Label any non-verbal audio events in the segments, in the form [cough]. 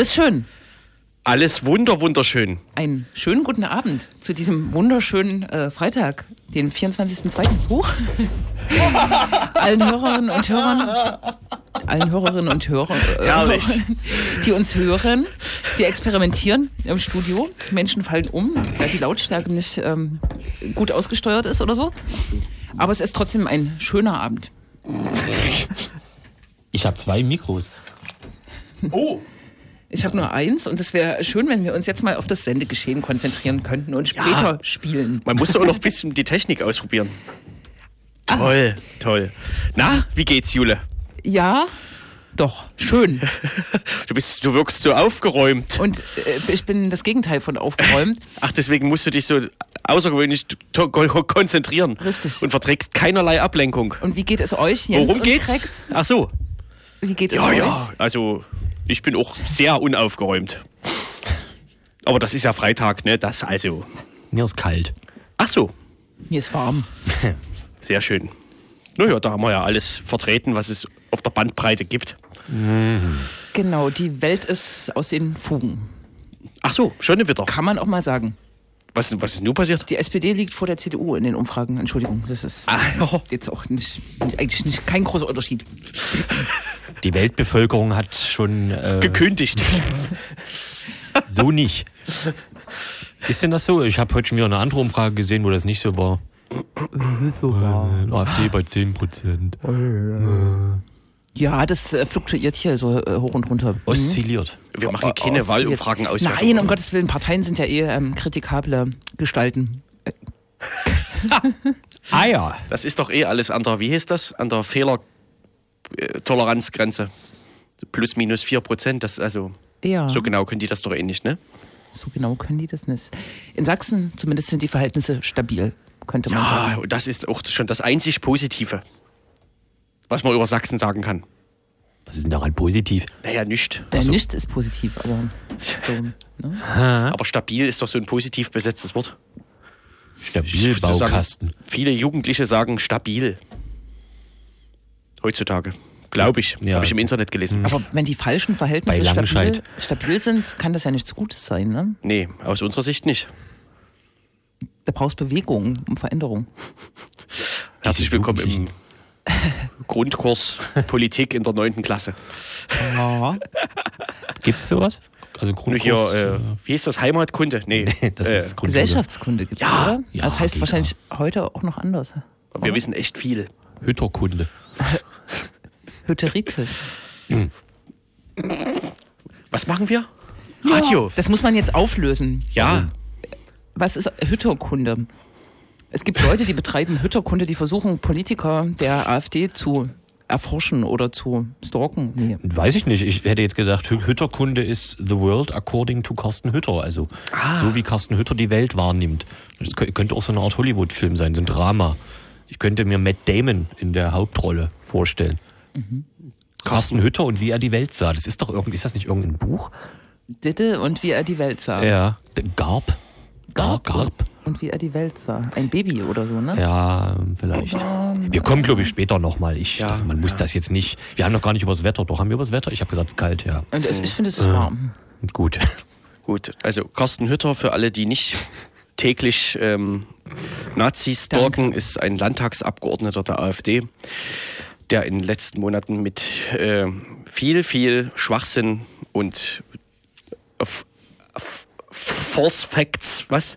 Alles schön. Alles wunder, wunderschön. Einen schönen guten Abend zu diesem wunderschönen äh, Freitag, den 24.02. Huch. [laughs] allen Hörerinnen und Hörern, allen Hörerinnen und Hörern, äh, [laughs] die uns hören. Wir experimentieren im Studio. Menschen fallen um, weil die Lautstärke nicht ähm, gut ausgesteuert ist oder so. Aber es ist trotzdem ein schöner Abend. Ich habe zwei Mikros. Oh, Ich habe nur eins und es wäre schön, wenn wir uns jetzt mal auf das Sendegeschehen konzentrieren könnten und später spielen. man musste auch noch ein bisschen die Technik ausprobieren. Toll, toll. Na, wie geht's, Jule? Ja, doch, schön. [laughs] Du bist, du wirkst so aufgeräumt. Und äh, ich bin das Gegenteil von aufgeräumt. [laughs] Ach, deswegen musst du dich so außergewöhnlich konzentrieren. Richtig. Und verträgst keinerlei Ablenkung. Und wie geht es euch, Jens Worum und geht's? Krex? Ach so. Wie geht es Ja, euch? ja. Also, ich bin auch sehr unaufgeräumt. Aber das ist ja Freitag, ne? Das also. Mir ist kalt. Ach so. Mir ist warm. [laughs] Sehr schön. Naja, da haben wir ja alles vertreten, was es auf der Bandbreite gibt. Genau, die Welt ist aus den Fugen. Ach so, schon wieder. Kann man auch mal sagen. Was, was ist nun passiert? Die SPD liegt vor der CDU in den Umfragen. Entschuldigung, das ist Ah, ja. [laughs] jetzt auch nicht, eigentlich nicht kein großer Unterschied. [laughs] Die Weltbevölkerung hat schon äh, Gekündigt. [laughs] so nicht. Ist denn das so? Ich habe heute schon wieder eine andere Umfrage gesehen, wo das nicht so war. So Äh, AfD bei 10 Prozent. Ja, das äh, fluktuiert hier so äh, hoch und runter. Oszilliert. Wir machen keine Aus- Wahlumfragen aus. Nein, um Gottes Willen, Parteien sind ja eh ähm, kritikable Gestalten. [laughs] Ah ja. Das ist doch eh alles an der, wie heißt das? An der Fehlertoleranzgrenze. Plus minus 4 Prozent. Das also, Ja, so genau können die das doch eh nicht, ne? so genau können die das nicht. In Sachsen zumindest sind die Verhältnisse stabil, könnte man Ja, sagen. und das ist auch schon das einzig Positive, was man über Sachsen sagen kann. Was ist denn daran positiv? Naja, nicht. Äh, Also, Nichts ist positiv, aber so, [laughs] ne? aber stabil ist doch so ein positiv besetztes Wort. Stabil würde sagen, Baukasten. Viele Jugendliche sagen stabil. Heutzutage. Glaube ich. Ja. Habe ich im Internet gelesen. Aber wenn die falschen Verhältnisse stabil, stabil sind, kann das ja nichts Gutes sein, ne? Nee, aus unserer Sicht nicht. Da brauchst Bewegung um Veränderung. Herzlich willkommen im Grundkurs Politik in der neunten Klasse. Gibt's sowas? Also Und Grundkurs. hier, äh, wie ist das? Heimatkunde? [laughs] Nee, das äh, ist Grundschule. Gesellschaftskunde gibt es, Ja, oder? ja, das heißt geht wahrscheinlich heute auch noch anders. wir wissen echt viel. Hütterkunde. [laughs] Hüteritis. Was machen wir? Radio. Das muss man jetzt auflösen. Ja. Was ist Hütterkunde? Es gibt Leute, die betreiben Hütterkunde, die versuchen, Politiker der AfD zu erforschen oder zu stalken. Nee. Weiß ich nicht. Ich hätte jetzt gedacht, Hü- Hütterkunde ist the world according to Carsten Hütter. Also so wie Carsten Hütter die Welt wahrnimmt. Das kö- könnte auch so eine Art Hollywood-Film sein, so ein Drama. Ich könnte mir Matt Damon in der Hauptrolle vorstellen. Carsten Hütter und wie er die Welt sah. Das ist doch irgendwie, ist das nicht irgendein Buch? Ditte und wie er die Welt sah. Ja. Der Garb? Gar, Garb? Und wie er die Welt sah. Ein Baby oder so, ne? Ja, vielleicht. Wir kommen, glaube ich, später nochmal. Ich, Ja, das, man muss das jetzt nicht. Wir haben noch gar nicht über das Wetter. Doch, haben wir über das Wetter? Ich habe gesagt, es ist kalt, ja. Und es, ich finde, es ist warm. Gut. Gut, also Carsten Hütter, für alle, die nicht täglich ähm, Nazis stalken, ist ein Landtagsabgeordneter der AfD, der in den letzten Monaten mit äh, viel, viel Schwachsinn und auf, auf False Facts, was?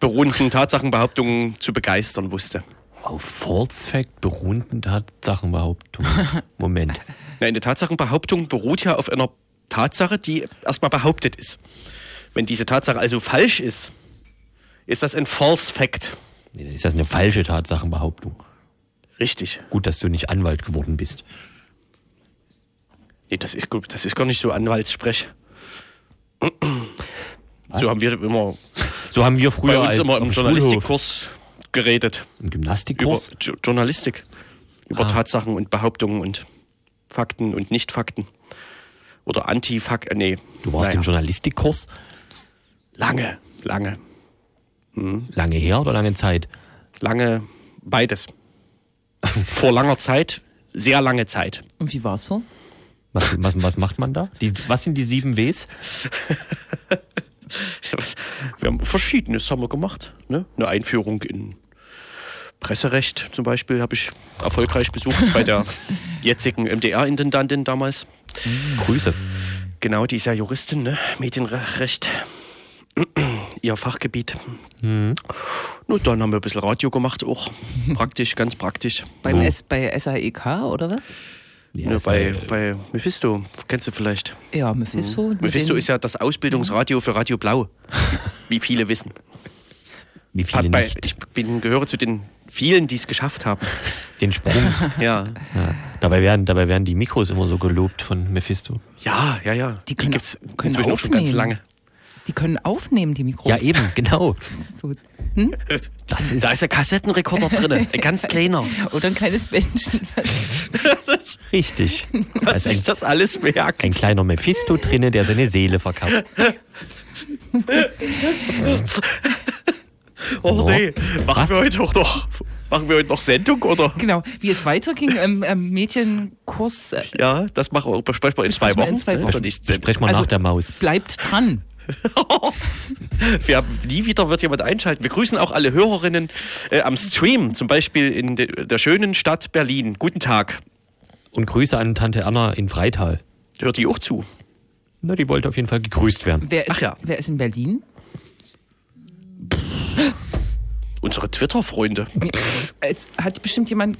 Beruhenden Tatsachenbehauptungen zu begeistern wusste. Auf False Fact beruhenden Tatsachenbehauptung. [laughs] Moment. Na, eine Tatsachenbehauptung beruht ja auf einer Tatsache, die erstmal behauptet ist. Wenn diese Tatsache also falsch ist, ist das ein False Fact. Nee, dann ist das eine falsche Tatsachenbehauptung. Richtig. Gut, dass du nicht Anwalt geworden bist. Nee, das ist, gut, das ist gar nicht so Anwaltssprech. So haben wir immer So haben wir bei früher uns als immer im Journalistikkurs geredet. im Über Gymnastikkurs. Jo- Journalistik. Über Ah. Tatsachen und Behauptungen und Fakten und Nicht-Fakten. Oder Anti-Fakt. Nee. Du warst naja. im Journalistikkurs Lange, lange, lange her oder lange Zeit? lange, beides. [laughs] Vor langer Zeit, sehr lange Zeit. Und wie war es so? Was, was, was macht man da? Die, was sind die sieben Ws? [laughs] Wir haben verschiedenes haben wir gemacht. Ne? Eine Einführung in Presserecht zum Beispiel habe ich erfolgreich besucht bei der [laughs] jetzigen MDR-Intendantin damals. Grüße. Genau, die ist ja Juristin, ne? Medienrecht. [clears throat] Ihr Fachgebiet. Mhm. Nur dann haben wir ein bisschen Radio gemacht, auch [laughs] praktisch, ganz praktisch. Beim? S, bei SAEK oder was? Ja, bei, bei Mephisto, kennst du vielleicht. Ja, Mephisto. mit Mephisto ist ja das Ausbildungsradio für Radio Blau, wie viele wissen. Wie viele bei, nicht. ich bin, gehöre zu den vielen, die es geschafft haben. Den Sprung. [laughs] Ja, ja. dabei, werden, dabei werden die Mikros immer so gelobt von Mephisto. ja, ja. ja. Die können- gibt's können inzwischen auch schon ganz lange. Die können aufnehmen, die Mikros. Ja, eben, genau. So. Hm? Das ist Da ist ein Kassettenrekorder drin, ein ganz kleiner. [laughs] Oder ein kleines Bändchen. [laughs] richtig. Da Was ist ein, das alles merkt. ein kleiner Mephisto drinne, der seine Seele verkauft. [laughs] Oh nee, machen Was? wir heute auch noch, machen wir heute noch Sendung oder? Genau, wie es weiterging im ähm, Mädchenkurs. Äh, Ja, das machen wir, besprechen wir in zwei Besprechen Wochen. in zwei Wochen. zur nächsten Sendung. Sprechen wir Also- nach der Maus. bleibt dran. [laughs] Wir haben, nie wieder wird jemand einschalten. Wir grüßen auch alle Hörerinnen äh, am Stream, zum Beispiel in de, der schönen Stadt Berlin. Guten Tag. Und Grüße an Tante Anna in Freital. Hört die auch zu? Na, die wollte auf jeden Fall gegrüßt werden. Wer ist, Ach ja. wer ist in Berlin? Unsere Twitter-Freunde. Jetzt hat bestimmt jemand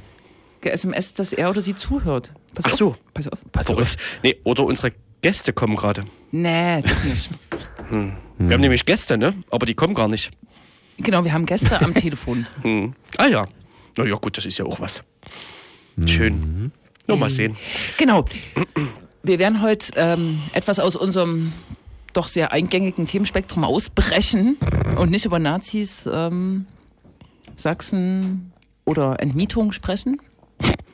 ge-SMS, dass er oder sie zuhört. Pass Ach auf, so. Pass auf. Pass Verrückt. Nee, oder unsere Gäste kommen gerade. Nee, das nicht. Wir haben nämlich Gäste, ne? Aber die kommen gar nicht. Genau, wir haben Gäste am Telefon. [laughs] Hm. Ah ja. Na ja, gut, das ist ja auch was. Schön. Nur mal sehen. Genau. Wir werden heute ähm, etwas aus unserem doch sehr eingängigen Themenspektrum ausbrechen und nicht über Nazis, ähm, Sachsen oder Entmietung sprechen.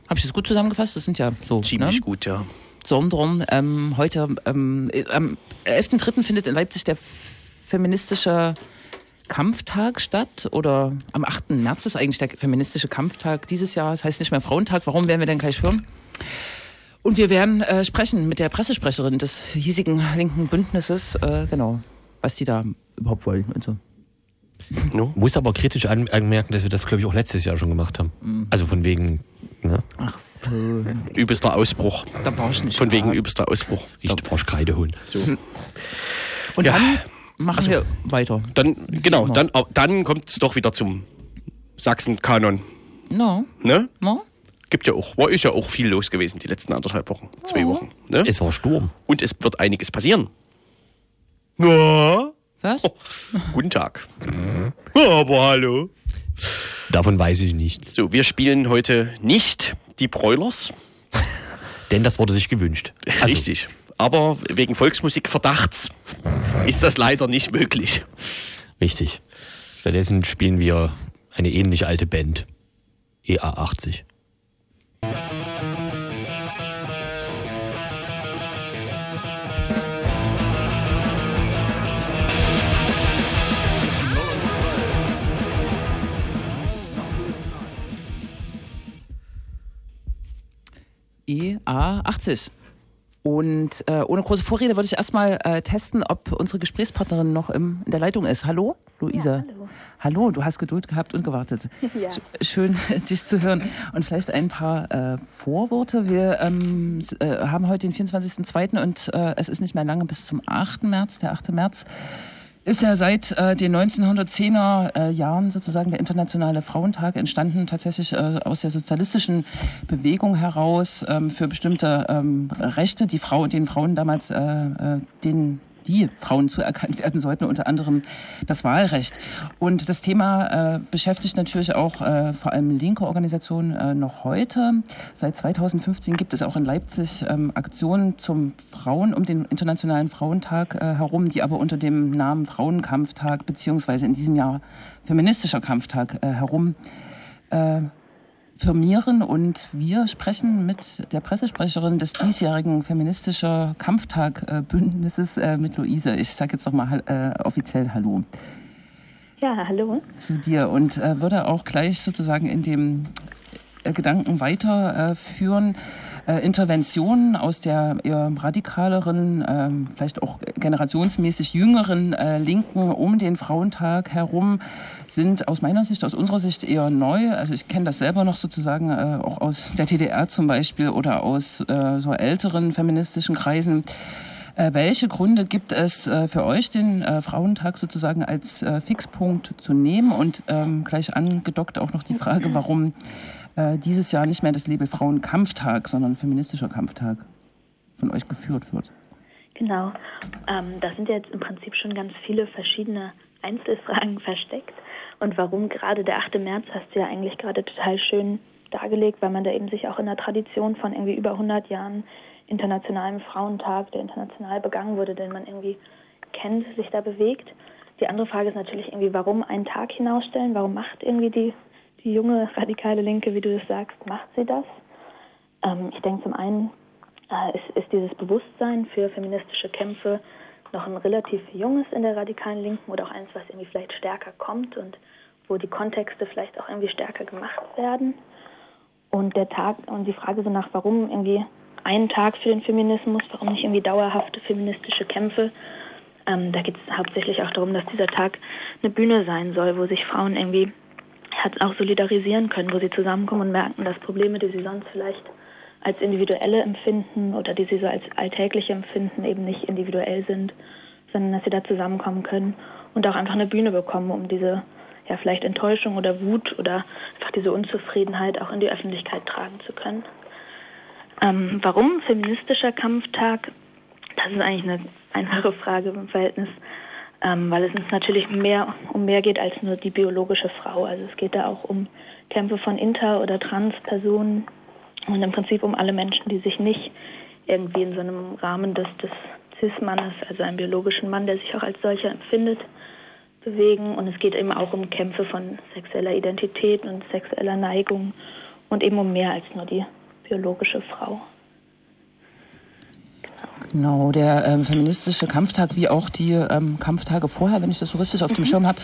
Habe ich das gut zusammengefasst? Das sind ja so. Ziemlich ne? gut, ja. Sondern ähm, heute ähm, äh, am 11.3. findet in Leipzig der feministische Kampftag statt oder am 8. März ist eigentlich der feministische Kampftag dieses Jahr. Das heißt nicht mehr Frauentag. Warum werden wir denn gleich hören? Und wir werden äh, sprechen mit der Pressesprecherin des hiesigen linken Bündnisses, äh, genau, was die da überhaupt wollen und so. No? Muss aber kritisch an, anmerken, dass wir das, glaube ich, auch letztes Jahr schon gemacht haben. Mhm. Also von wegen, ne? Ach so, Übelster Ausbruch. da war ich nicht. Von wegen da. übelster Ausbruch. Nicht Froschkreide holen. Und Ja. dann machen wir weiter. Dann, genau, dann, dann kommt es doch wieder zum Sachsen-Kanon. No, Ne? no. Gibt ja auch, war, ist ja auch viel los gewesen die letzten anderthalb Wochen, zwei Oh. Wochen. Ne? Es war Sturm. Und es wird einiges passieren. Na? Was? Guten Tag. [laughs] Aber hallo. Davon weiß ich nichts. So, wir spielen heute nicht die Broilers. [laughs] Denn das wurde sich gewünscht. Also, Richtig. Aber wegen Volksmusikverdachts ist das leider nicht möglich. Richtig. Stattdessen spielen wir eine ähnlich alte Band. E EA80. EA80. Und äh, ohne große Vorrede würde ich erstmal äh, testen, ob unsere Gesprächspartnerin noch im, in der Leitung ist. Hallo, Luisa. hallo. Hallo, du hast Geduld gehabt und gewartet. [laughs] Ja. Sch- Schön, dich zu hören. Und vielleicht ein paar äh, Vorworte. Wir ähm, äh, haben heute den 24.02. und äh, es ist nicht mehr lange bis zum 8. März. Der 8. März ist ja seit äh, den 1910er äh, Jahren sozusagen der Internationale Frauentag entstanden, tatsächlich äh, aus der sozialistischen Bewegung heraus ähm, für bestimmte ähm, Rechte, die Frau, denen Frauen damals, äh, äh, denen die Frauen zuerkannt werden sollten, unter anderem das Wahlrecht. Und das Thema äh, beschäftigt natürlich auch äh, vor allem linke Organisationen äh, noch heute. Seit 2015 gibt es auch in Leipzig ähm, Aktionen zum Frauen, um den Internationalen Frauentag äh, herum, die aber unter dem Namen Frauenkampftag beziehungsweise in diesem Jahr feministischer Kampftag äh, herum äh, firmieren und wir sprechen mit der Pressesprecherin des diesjährigen feministischer Kampftag-Bündnisses äh, mit Luise. Ich sage jetzt nochmal äh, offiziell Hallo Ja, hallo. zu dir und äh, würde auch gleich sozusagen in dem äh, Gedanken weiterführen. äh, Interventionen aus der eher radikaleren, äh, vielleicht auch generationsmäßig jüngeren äh, Linken um den Frauentag herum sind aus meiner Sicht, aus unserer Sicht eher neu. Also ich kenne das selber noch sozusagen äh, auch aus der TDR zum Beispiel oder aus äh, so älteren feministischen Kreisen. Äh, welche Gründe gibt es äh, für euch, den äh, Frauentag sozusagen als äh, Fixpunkt zu nehmen? Und ähm, gleich angedockt auch noch die Frage, warum äh, dieses Jahr nicht mehr das Label Frauenkampftag, sondern feministischer Kampftag von euch geführt wird. Genau. Ähm, da sind jetzt im Prinzip schon ganz viele verschiedene Einzelfragen [laughs] versteckt. Und warum gerade der 8. März hast du ja eigentlich gerade total schön dargelegt, weil man da eben sich auch in der Tradition von irgendwie über 100 Jahren internationalen Frauentag, der international begangen wurde, den man irgendwie kennt, sich da bewegt. Die andere Frage ist natürlich irgendwie, warum einen Tag hinausstellen? Warum macht irgendwie die junge radikale Linke, wie du das sagst, macht sie das? Ähm, ich denke zum einen äh, ist, ist, dieses Bewusstsein für feministische Kämpfe noch ein relativ junges in der radikalen Linken oder auch eins, was irgendwie vielleicht stärker kommt und wo die Kontexte vielleicht auch irgendwie stärker gemacht werden. Und der Tag und die Frage so nach, warum irgendwie ein Tag für den Feminismus, warum nicht irgendwie dauerhafte feministische Kämpfe. Ähm, da geht es hauptsächlich auch darum, dass dieser Tag eine Bühne sein soll, wo sich Frauen irgendwie hat auch solidarisieren können, wo sie zusammenkommen und merken, dass Probleme, die sie sonst vielleicht als individuelle empfinden oder die sie so als alltägliche empfinden, eben nicht individuell sind, sondern dass sie da zusammenkommen können und auch einfach eine Bühne bekommen, um diese ja vielleicht Enttäuschung oder Wut oder einfach diese Unzufriedenheit auch in die Öffentlichkeit tragen zu können. Ähm, warum feministischer Kampftag? Das ist eigentlich eine einfache Frage im Verhältnis ähm, weil es uns natürlich mehr um mehr geht als nur die biologische Frau. Also es geht da auch um Kämpfe von Inter- oder Trans-Personen und im Prinzip um alle Menschen, die sich nicht irgendwie in so einem Rahmen des, des Cis-Mannes, also einem biologischen Mann, der sich auch als solcher empfindet, bewegen. Und es geht eben auch um Kämpfe von sexueller Identität und sexueller Neigung und eben um mehr als nur die biologische Frau. Genau, der ähm, feministische Kampftag wie auch die ähm, Kampftage vorher, wenn ich das so richtig auf dem mhm. Schirm habe,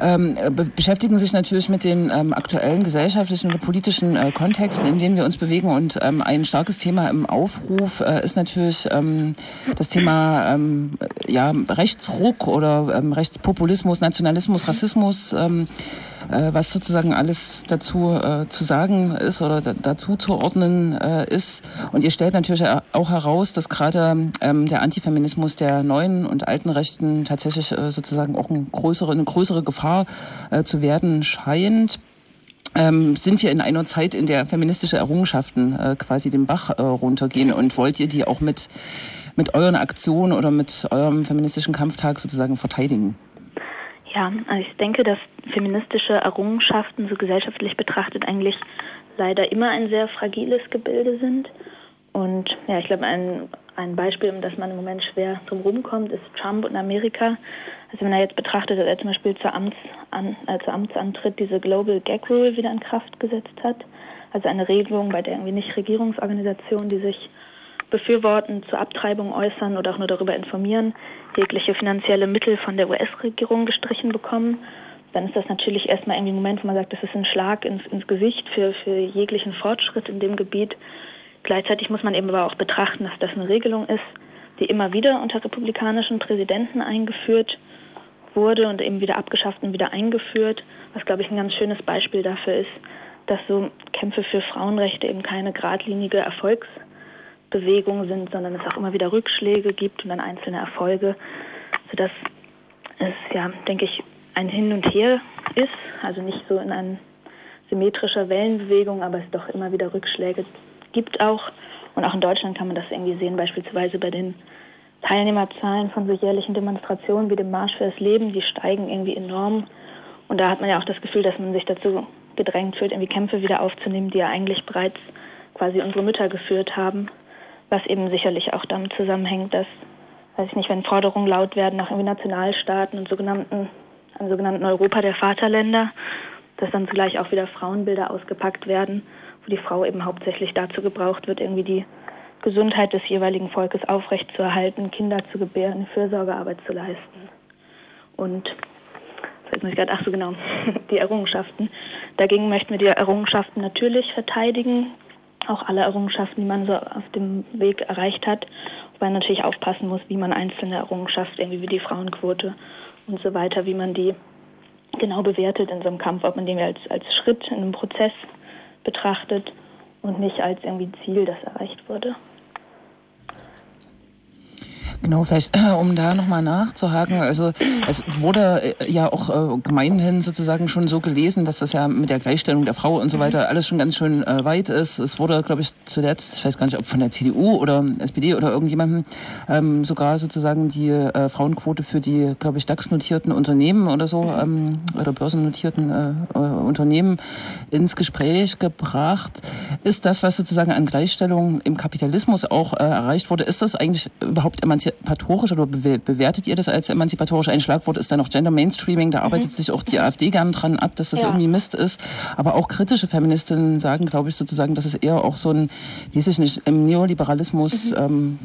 ähm, be beschäftigen sich natürlich mit den ähm, aktuellen gesellschaftlichen und politischen äh, Kontexten, in denen wir uns bewegen. Und ähm, ein starkes Thema im Aufruf äh, ist natürlich ähm, das Thema ähm, ja, Rechtsruck oder ähm, Rechtspopulismus, Nationalismus, Rassismus. Ähm, äh, was sozusagen alles dazu äh, zu sagen ist oder dazu zu ordnen äh, ist. Und ihr stellt natürlich auch heraus, dass gerade ähm, der Antifeminismus der neuen und alten Rechten tatsächlich äh, sozusagen auch eine größere, eine größere Gefahr äh, zu werden scheint. Ähm, sind wir in einer Zeit, in der feministische Errungenschaften äh, quasi den Bach äh, runtergehen und wollt ihr die auch mit, mit euren Aktionen oder mit eurem feministischen Kampftag sozusagen verteidigen? Ja, also ich denke, dass feministische Errungenschaften so gesellschaftlich betrachtet eigentlich leider immer ein sehr fragiles Gebilde sind. Und ja, ich glaube, ein, ein Beispiel, um das man im Moment schwer drum rumkommt, ist Trump und Amerika. Also wenn er jetzt betrachtet, dass er zum Beispiel zur, Amts an, äh, Amtsantritt diese Global Gag Rule wieder in Kraft gesetzt hat, also eine Regelung, bei der irgendwie nicht Regierungsorganisationen, die sich befürworten, zur Abtreibung äußern oder auch nur darüber informieren, jegliche finanzielle Mittel von der US-Regierung gestrichen bekommen, dann ist das natürlich erstmal irgendwie ein Moment, wo man sagt, das ist ein Schlag ins, ins Gesicht für, für jeglichen Fortschritt in dem Gebiet. Gleichzeitig muss man eben aber auch betrachten, dass das eine Regelung ist, die immer wieder unter republikanischen Präsidenten eingeführt wurde und eben wieder abgeschafft und wieder eingeführt, was, glaube ich, ein ganz schönes Beispiel dafür ist, dass so Kämpfe für Frauenrechte eben keine geradlinige Erfolgs- Bewegung sind, sondern es auch immer wieder Rückschläge gibt und dann einzelne Erfolge, sodass es ja, denke ich, ein Hin und Her ist, also nicht so in einer symmetrischer Wellenbewegung, aber es doch immer wieder Rückschläge gibt auch. Und auch in Deutschland kann man das irgendwie sehen, beispielsweise bei den Teilnehmerzahlen von so jährlichen Demonstrationen wie dem Marsch für das Leben, die steigen irgendwie enorm. Und da hat man ja auch das Gefühl, dass man sich dazu gedrängt fühlt, irgendwie Kämpfe wieder aufzunehmen, die ja eigentlich bereits quasi unsere Mütter geführt haben was eben sicherlich auch damit zusammenhängt, dass, weiß ich nicht, wenn Forderungen laut werden nach irgendwie Nationalstaaten und sogenannten, einem sogenannten Europa der Vaterländer, dass dann zugleich auch wieder Frauenbilder ausgepackt werden, wo die Frau eben hauptsächlich dazu gebraucht wird, irgendwie die Gesundheit des jeweiligen Volkes aufrechtzuerhalten, Kinder zu gebären, Fürsorgearbeit zu leisten. Und jetzt muss ich gerade, ach so genau, [laughs] die Errungenschaften. Dagegen möchten wir die Errungenschaften natürlich verteidigen, auch alle Errungenschaften, die man so auf dem Weg erreicht hat, wobei man natürlich aufpassen muss, wie man einzelne Errungenschaften, irgendwie wie die Frauenquote und so weiter, wie man die genau bewertet in so einem Kampf, ob man den als, als Schritt in einem Prozess betrachtet und nicht als irgendwie Ziel, das erreicht wurde. Genau, vielleicht [clears throat] um da nochmal nachzuhaken. Also es wurde äh, ja auch äh, gemeinhin sozusagen schon so gelesen, dass das ja mit der Gleichstellung der Frau und so mhm. weiter alles schon ganz schön äh, weit ist. Es wurde, glaube ich, zuletzt, ich weiß gar nicht, ob von der CDU oder SPD oder irgendjemandem, ähm, sogar sozusagen die äh, Frauenquote für die, glaube ich, DAX-notierten Unternehmen oder so mhm. ähm, oder börsennotierten äh, äh, Unternehmen ins Gespräch gebracht. Ist das, was sozusagen an Gleichstellung im Kapitalismus auch äh, erreicht wurde, ist das eigentlich überhaupt emanzipiert? Emanzipatorisch oder bewertet ihr das als emanzipatorisch? Ein Schlagwort ist dann auch Gender Mainstreaming. Da arbeitet mhm. sich auch die AfD gern dran ab, dass das ja. irgendwie Mist ist. Aber auch kritische Feministinnen sagen, glaube ich, sozusagen, dass es eher auch so ein, weiß ich nicht, im Neoliberalismus mhm.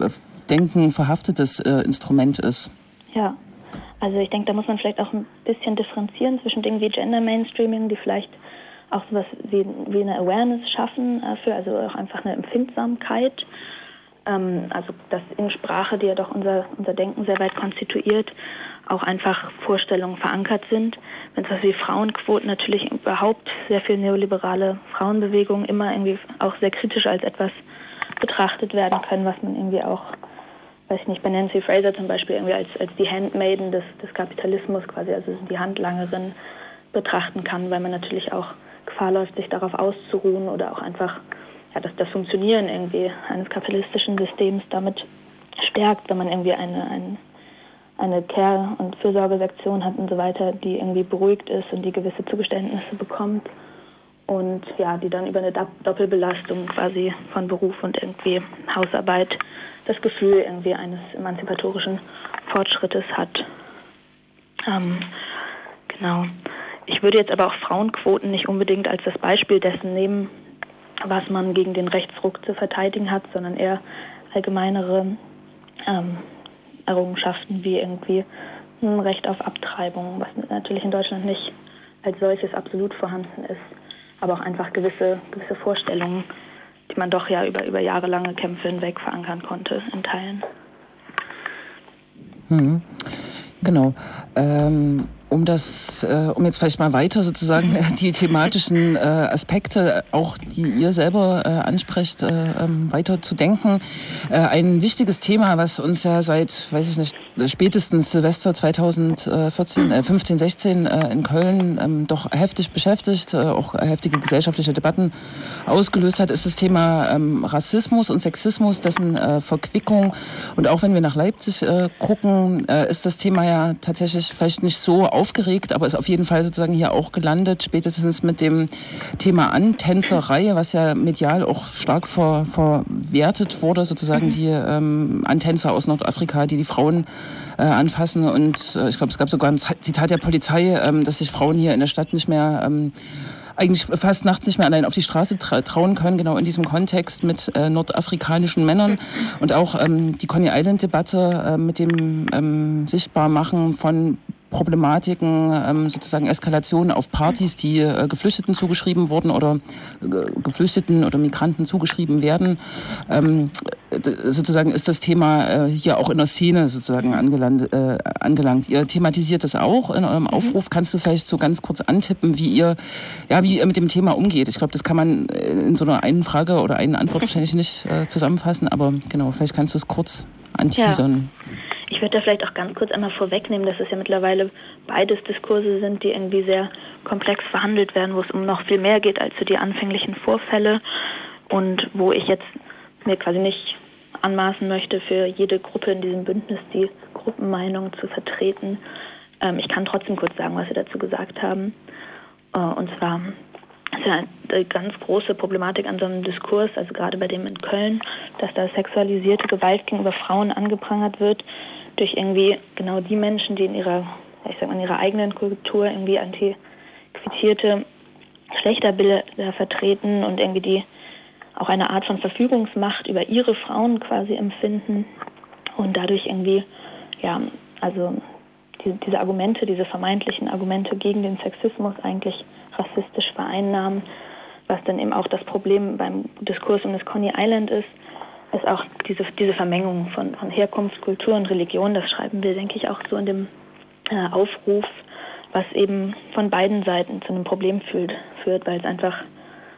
ähm, Denken verhaftetes äh, Instrument ist. Ja, also ich denke, da muss man vielleicht auch ein bisschen differenzieren zwischen Dingen wie Gender Mainstreaming, die vielleicht auch sowas wie, wie eine Awareness schaffen äh, für, also auch einfach eine Empfindsamkeit also dass in Sprache, die ja doch unser, unser Denken sehr weit konstituiert, auch einfach Vorstellungen verankert sind. Wenn es was wie Frauenquoten natürlich überhaupt sehr viel neoliberale Frauenbewegungen immer irgendwie auch sehr kritisch als etwas betrachtet werden können, was man irgendwie auch, weiß ich nicht, bei Nancy Fraser zum Beispiel irgendwie als, als die Handmaiden des, des Kapitalismus quasi, also die Handlangerin betrachten kann, weil man natürlich auch Gefahr läuft, sich darauf auszuruhen oder auch einfach ja, dass das Funktionieren irgendwie eines kapitalistischen Systems damit stärkt, wenn man irgendwie eine, eine, eine Care- und Fürsorgesektion hat und so weiter, die irgendwie beruhigt ist und die gewisse Zugeständnisse bekommt und ja, die dann über eine Doppelbelastung quasi von Beruf und irgendwie Hausarbeit das Gefühl irgendwie eines emanzipatorischen Fortschrittes hat. Ähm, genau. Ich würde jetzt aber auch Frauenquoten nicht unbedingt als das Beispiel dessen nehmen, was man gegen den Rechtsruck zu verteidigen hat, sondern eher allgemeinere ähm, Errungenschaften wie irgendwie ein Recht auf Abtreibung, was natürlich in Deutschland nicht als solches absolut vorhanden ist, aber auch einfach gewisse, gewisse Vorstellungen, die man doch ja über, über jahrelange Kämpfe hinweg verankern konnte, in Teilen. Mhm. Genau. Ähm um das, äh, um jetzt vielleicht mal weiter sozusagen [laughs] die thematischen äh, Aspekte, auch die ihr selber äh, ansprecht, äh, ähm, weiter zu denken. Äh, ein wichtiges Thema, was uns ja seit, weiß ich nicht, spätestens Silvester 2014, äh, 15, 16 äh, in Köln ähm, doch heftig beschäftigt, äh, auch heftige gesellschaftliche Debatten ausgelöst hat, ist das Thema ähm, Rassismus und Sexismus, dessen äh, Verquickung. Und auch wenn wir nach Leipzig äh, gucken, äh, ist das Thema ja tatsächlich vielleicht nicht so aufgeregt, aber ist auf jeden Fall sozusagen hier auch gelandet, spätestens mit dem Thema Antänzerei, was ja medial auch stark ver, verwertet wurde, sozusagen mhm. die ähm, Antänzer aus Nordafrika, die die Frauen äh, anfassen. Und äh, ich glaube, es gab sogar ein Zitat der Polizei, ähm, dass sich Frauen hier in der Stadt nicht mehr ähm, eigentlich fast nachts nicht mehr allein auf die Straße tra trauen können, genau in diesem Kontext mit äh, nordafrikanischen Männern und auch ähm, die Coney Island-Debatte äh, mit dem ähm, Sichtbarmachen von Problematiken, ähm, sozusagen Eskalationen auf Partys, die äh, Geflüchteten zugeschrieben wurden oder äh, Geflüchteten oder Migranten zugeschrieben werden. Ähm, sozusagen ist das Thema äh, hier auch in der Szene sozusagen angelangt, äh, angelangt. Ihr thematisiert das auch in eurem mhm. Aufruf. Kannst du vielleicht so ganz kurz antippen, wie ihr, ja, wie ihr mit dem Thema umgeht? Ich glaube, das kann man äh, in so einer einen Frage oder einen Antwort wahrscheinlich nicht äh, zusammenfassen, aber genau, vielleicht kannst du es kurz anteasern. Ja. Ich würde da vielleicht auch ganz kurz einmal vorwegnehmen, dass es ja mittlerweile beides Diskurse sind, die irgendwie sehr komplex verhandelt werden, wo es um noch viel mehr geht als so die anfänglichen Vorfälle und wo ich jetzt mir quasi nicht anmaßen möchte, für jede Gruppe in diesem Bündnis die Gruppenmeinung zu vertreten. Ähm, ich kann trotzdem kurz sagen, was Sie dazu gesagt haben. Äh, und zwar ist ja eine ganz große Problematik an so einem Diskurs, also gerade bei dem in Köln, dass da sexualisierte Gewalt gegenüber Frauen angeprangert wird, durch irgendwie genau die Menschen, die in ihrer, ich sag mal, in ihrer eigenen Kultur irgendwie antiquierte Geschlechterbilder vertreten und irgendwie die auch eine Art von Verfügungsmacht über ihre Frauen quasi empfinden und dadurch irgendwie, ja, also die, diese Argumente, diese vermeintlichen Argumente gegen den Sexismus eigentlich rassistisch vereinnahmen, was dann eben auch das Problem beim Diskurs um das Coney Island ist, ist auch diese, diese Vermengung von, von Herkunft, Kultur und Religion. Das schreiben wir, denke ich, auch so in dem äh, Aufruf, was eben von beiden Seiten zu einem Problem führt, führt weil es einfach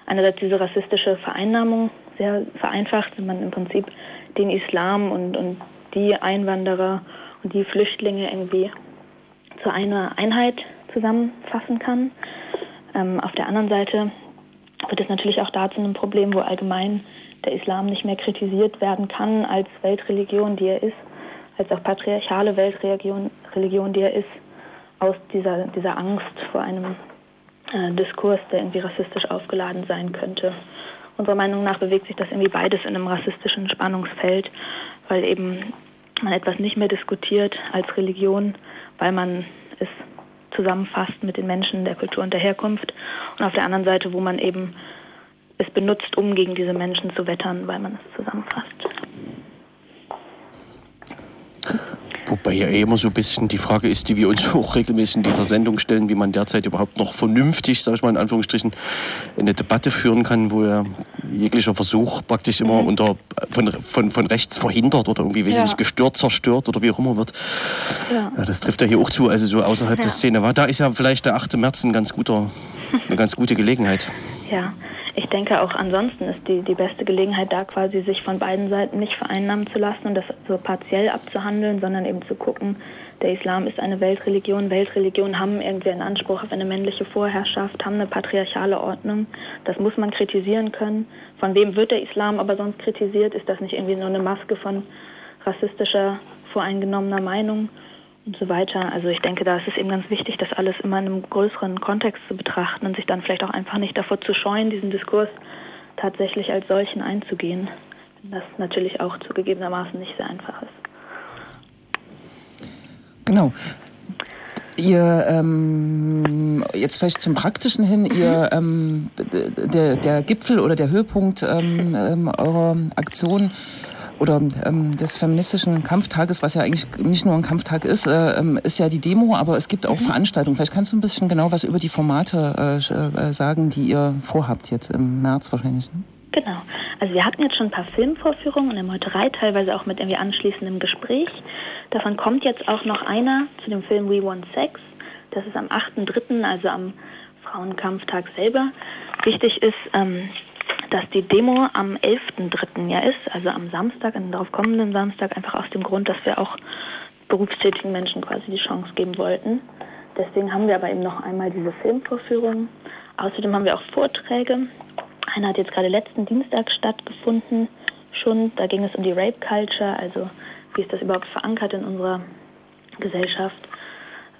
einerseits diese rassistische Vereinnahmung sehr vereinfacht, wenn man im Prinzip den Islam und, und die Einwanderer und die Flüchtlinge irgendwie zu einer Einheit zusammenfassen kann. Ähm, auf der anderen Seite wird es natürlich auch dazu ein Problem, wo allgemein der Islam nicht mehr kritisiert werden kann als Weltreligion, die er ist, als auch patriarchale Weltreligion, Religion, die er ist, aus dieser, dieser Angst vor einem äh, Diskurs, der irgendwie rassistisch aufgeladen sein könnte. Unserer Meinung nach bewegt sich das irgendwie beides in einem rassistischen Spannungsfeld, weil eben man etwas nicht mehr diskutiert als Religion, weil man es zusammenfasst mit den Menschen der Kultur und der Herkunft und auf der anderen Seite, wo man eben es benutzt, um gegen diese Menschen zu wettern, weil man es zusammenfasst. Wobei ja immer so ein bisschen die Frage ist, die wir uns [laughs] auch regelmäßig in dieser Sendung stellen, wie man derzeit überhaupt noch vernünftig, sage ich mal in Anführungsstrichen, eine Debatte führen kann, wo ja jeglicher Versuch praktisch immer mhm. unter, von, von, von rechts verhindert oder irgendwie, weiß ja. gestört, zerstört oder wie auch immer wird. Ja. ja das trifft ja hier auch zu, also so außerhalb ja. der Szene. War da ist ja vielleicht der 8. März ein ganz guter, eine ganz gute Gelegenheit. Ja, ich denke auch ansonsten ist die, die beste Gelegenheit da quasi, sich von beiden Seiten nicht vereinnahmen zu lassen und das so partiell abzuhandeln, sondern eben zu gucken, der Islam ist eine Weltreligion. Weltreligionen haben irgendwie einen Anspruch auf eine männliche Vorherrschaft, haben eine patriarchale Ordnung. Das muss man kritisieren können. Von wem wird der Islam aber sonst kritisiert? Ist das nicht irgendwie nur eine Maske von rassistischer, voreingenommener Meinung? Und so weiter. Also ich denke, da ist es eben ganz wichtig, das alles immer in einem größeren Kontext zu betrachten und sich dann vielleicht auch einfach nicht davor zu scheuen, diesen Diskurs tatsächlich als solchen einzugehen. Das natürlich auch zugegebenermaßen nicht sehr einfach ist. Genau. Ihr ähm, jetzt vielleicht zum Praktischen hin, ihr ähm, der, der Gipfel oder der Höhepunkt ähm, ähm eurer Aktion oder ähm, des feministischen Kampftages, was ja eigentlich nicht nur ein Kampftag ist, äh, ähm, ist ja die Demo, aber es gibt auch mhm. Veranstaltungen. Vielleicht kannst du ein bisschen genau was über die Formate äh, äh, sagen, die ihr vorhabt jetzt im März wahrscheinlich. Ne? Genau. Also wir hatten jetzt schon ein paar Filmvorführungen und eine Meuterei, teilweise auch mit irgendwie anschließendem Gespräch. Davon kommt jetzt auch noch einer zu dem Film We Want Sex. Das ist am 8.3., also am Frauenkampftag selber. Wichtig ist, ähm, dass die Demo am 11.3. ja ist, also am Samstag, am darauf kommenden Samstag, einfach aus dem Grund, dass wir auch berufstätigen Menschen quasi die Chance geben wollten. Deswegen haben wir aber eben noch einmal diese Filmvorführung. Außerdem haben wir auch Vorträge. Einer hat jetzt gerade letzten Dienstag stattgefunden. Schon, da ging es um die Rape Culture, also wie ist das überhaupt verankert in unserer Gesellschaft.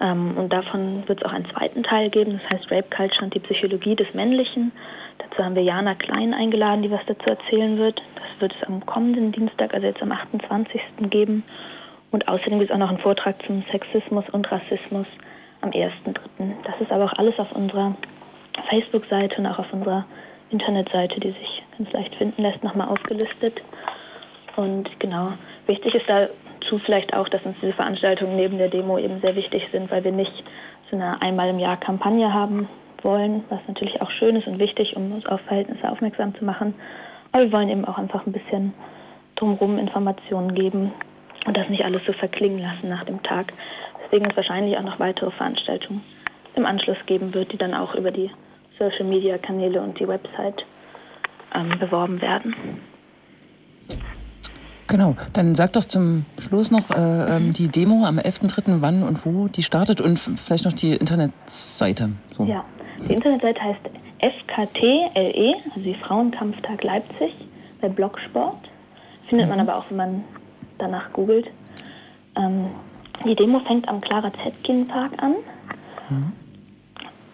Ähm, und davon wird es auch einen zweiten Teil geben, das heißt Rape Culture und die Psychologie des Männlichen. Dazu haben wir Jana Klein eingeladen, die was dazu erzählen wird. Das wird es am kommenden Dienstag, also jetzt am 28. geben. Und außerdem gibt es auch noch einen Vortrag zum Sexismus und Rassismus am 1.3. Das ist aber auch alles auf unserer Facebook-Seite und auch auf unserer Internetseite, die sich ganz leicht finden lässt, nochmal aufgelistet. Und genau, wichtig ist dazu vielleicht auch, dass uns diese Veranstaltungen neben der Demo eben sehr wichtig sind, weil wir nicht so eine einmal im Jahr Kampagne haben, wollen, was natürlich auch schön ist und wichtig, um uns auf Verhältnisse aufmerksam zu machen. Aber wir wollen eben auch einfach ein bisschen drumherum Informationen geben und das nicht alles so verklingen lassen nach dem Tag. Deswegen es wahrscheinlich auch noch weitere Veranstaltungen im Anschluss geben wird, die dann auch über die Social Media Kanäle und die Website ähm, beworben werden. Genau, dann sag doch zum Schluss noch äh, ähm, die Demo am 11.3. wann und wo die startet und vielleicht noch die Internetseite. So. Ja, die Internetseite heißt FKTLE, also die Frauenkampftag Leipzig, bei Blogsport. Findet mhm. man aber auch, wenn man danach googelt. Ähm, die Demo fängt am Clara Zetkin Park an. Mhm.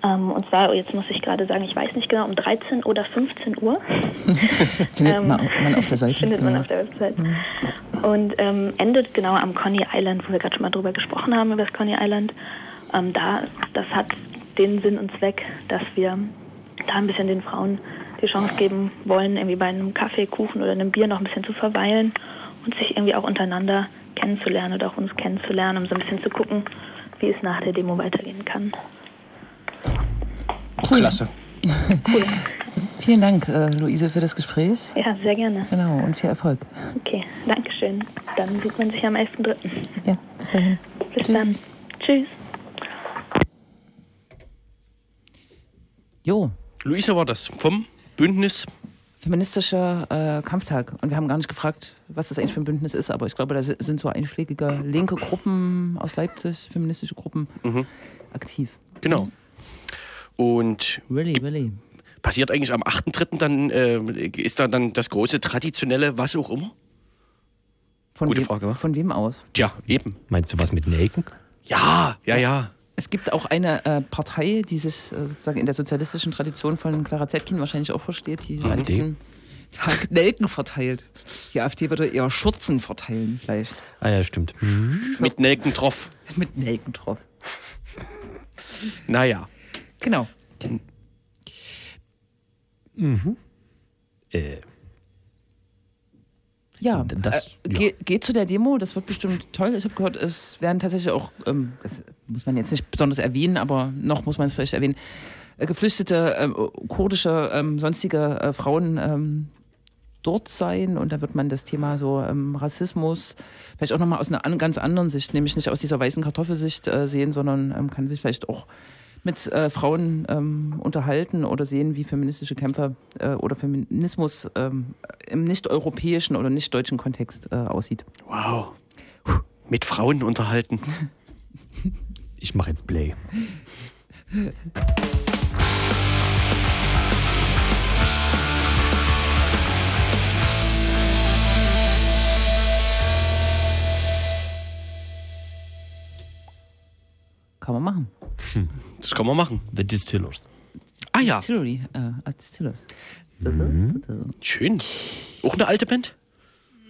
Ähm, und zwar, jetzt muss ich gerade sagen, ich weiß nicht genau, um 13 oder 15 Uhr. [laughs] findet ähm, man auf der Seite. Findet man auf der Website. Mhm. Und ähm, endet genau am Coney Island, wo wir gerade schon mal drüber gesprochen haben, über das Coney Island. Ähm, da, das hat den Sinn und Zweck, dass wir da ein bisschen den Frauen die Chance geben wollen, irgendwie bei einem Kaffee, Kuchen oder einem Bier noch ein bisschen zu verweilen und sich irgendwie auch untereinander kennenzulernen oder auch uns kennenzulernen, um so ein bisschen zu gucken, wie es nach der Demo weitergehen kann. Klasse. Cool. [laughs] Vielen Dank, äh, Luise, für das Gespräch. Ja, sehr gerne. Genau, und viel Erfolg. Okay, Dankeschön. Dann sieht man sich am 11.3. Ja, bis dahin. Bis dann. Tschüss. Jo, Luisa war das vom Bündnis. feministischer äh, Kampftag. Und wir haben gar nicht gefragt, was das eigentlich für ein Bündnis ist, aber ich glaube, da si- sind so einschlägige linke Gruppen aus Leipzig, feministische Gruppen, aktiv. Genau. Und Really, really. passiert eigentlich am 8.3. dann, äh, ist da dann das große traditionelle was auch immer? Von, Gute wem, Frage, wa? von wem aus? Tja, eben. Meinst du was mit Nelken? Ja, ja, ja. Es gibt auch eine äh, Partei, die sich äh, sozusagen in der sozialistischen Tradition von Clara Zetkin wahrscheinlich auch versteht, die an AfD? diesem Tag Nelken verteilt. Die AfD würde eher Schürzen verteilen, vielleicht. Ah ja, stimmt. Mit Nelkentroff. Mit Nelken drauf. Naja. Genau. Äh, Ja, Das- äh, Geh, geht zu der Demo, das wird bestimmt toll. Ich habe gehört, es werden tatsächlich auch, ähm, das muss man jetzt nicht besonders erwähnen, aber noch muss man es vielleicht erwähnen, äh, geflüchtete ähm, kurdische, ähm, sonstige äh, Frauen ähm, dort sein. Und da wird man das Thema so ähm, Rassismus vielleicht auch nochmal aus einer an, ganz anderen Sicht, nämlich nicht aus dieser weißen Kartoffelsicht äh, sehen, sondern ähm, kann sich vielleicht auch mit äh, Frauen ähm, unterhalten oder sehen, wie feministische Kämpfe äh, oder Feminismus ähm, im nicht-europäischen oder nicht-deutschen Kontext äh, aussieht. Wow. Mit Frauen unterhalten. [laughs] ich mache jetzt Play. Kann man machen. Das kann man machen. The Distillers. Ah ja, Distillery, äh, ah, Distillers. schön. Auch eine alte Band?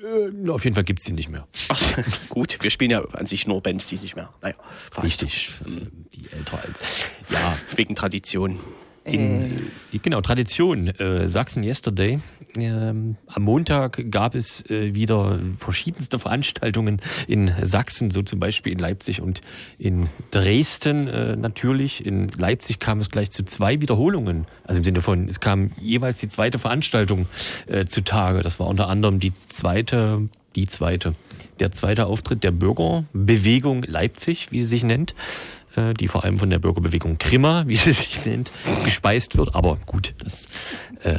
Äh, auf jeden Fall gibt es die nicht mehr. [laughs] Ach, gut, wir spielen ja an sich nur Bands, die es nicht mehr. Naja, fast. Richtig. äh, Die älter als. Ja, Wegen Tradition. In, die- genau, Tradition. Äh, Sachsen Yesterday. Ähm, am Montag gab es äh, wieder verschiedenste Veranstaltungen in Sachsen, so zum Beispiel in Leipzig und in Dresden äh, natürlich. In Leipzig kam es gleich zu zwei Wiederholungen. Also im Sinne von, es kam jeweils die zweite Veranstaltung äh, zutage. Das war unter anderem die zweite, die zweite, der zweite Auftritt der Bürgerbewegung Leipzig, wie sie sich nennt äh, die vor allem von der Bürgerbewegung Krimmer, [laughs] wie sie sich nennt, gespeist wird. Aber gut, das äh,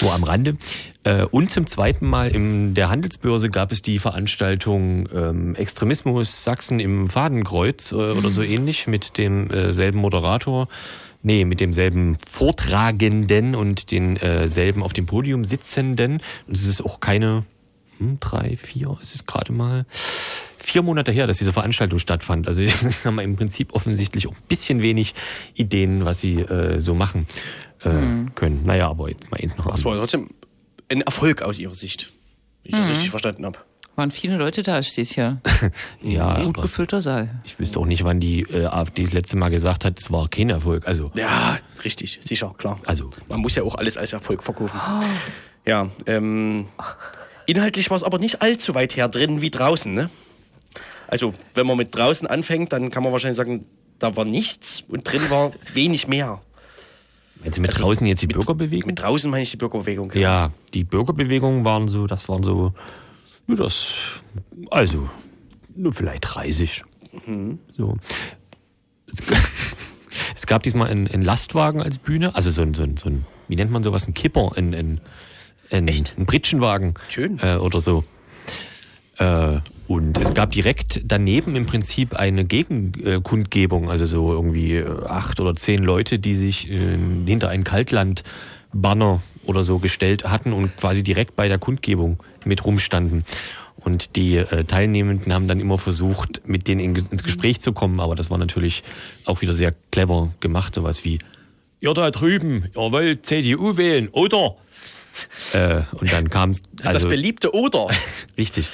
nur am Rande. Äh, und zum zweiten Mal in der Handelsbörse gab es die Veranstaltung ähm, Extremismus Sachsen im Fadenkreuz äh, oder so ähnlich mit dem äh, Moderator. Nee, mit demselben Vortragenden und denselben auf dem Podium Sitzenden. Und es ist auch keine hm, drei, vier, es ist gerade mal vier Monate her, dass diese Veranstaltung stattfand. Also [laughs] sie haben im Prinzip offensichtlich auch ein bisschen wenig Ideen, was sie äh, so machen äh, können. Naja, aber jetzt mal eins noch. Das war trotzdem ein Erfolg aus ihrer Sicht. Wenn ich das richtig verstanden habe. Waren viele Leute da, steht hier. [laughs] ja, Gut gefüllter Saal. ich wüsste auch nicht, wann die äh, AfD das letzte Mal gesagt hat, es war kein Erfolg. Also, Ja, richtig, sicher, klar. also Man muss ja auch alles als Erfolg verkaufen. Ja, ähm, inhaltlich war es aber nicht allzu weit her drin wie draußen, ne? Also, wenn man mit draußen anfängt, dann kann man wahrscheinlich sagen, da war nichts und drin war [laughs] wenig mehr. wenn Sie mit draußen jetzt die Bürgerbewegung? Mit draußen meine ich die Bürgerbewegung. Ja, die Bürgerbewegungen waren so, das waren so, ja, das, also, nur vielleicht 30. So. Es, [laughs] es gab diesmal einen, einen Lastwagen als Bühne, also so ein, so ein, so ein wie nennt man sowas, ein Kipper, ein, ein, ein, Echt? ein Pritschenwagen. Schön. Äh, oder so. Äh, und es gab direkt daneben im Prinzip eine Gegenkundgebung, also so irgendwie äh, acht oder zehn Leute, die sich äh, hinter ein Kaltland-Banner oder so gestellt hatten und quasi direkt bei der Kundgebung mit rumstanden. Und die äh, Teilnehmenden haben dann immer versucht, mit denen in, ins Gespräch zu kommen, aber das war natürlich auch wieder sehr clever gemacht, sowas wie, ihr da drüben, ihr wollt CDU wählen, oder? Äh, und dann kam es. das Also, beliebte Oder. [laughs] Richtig.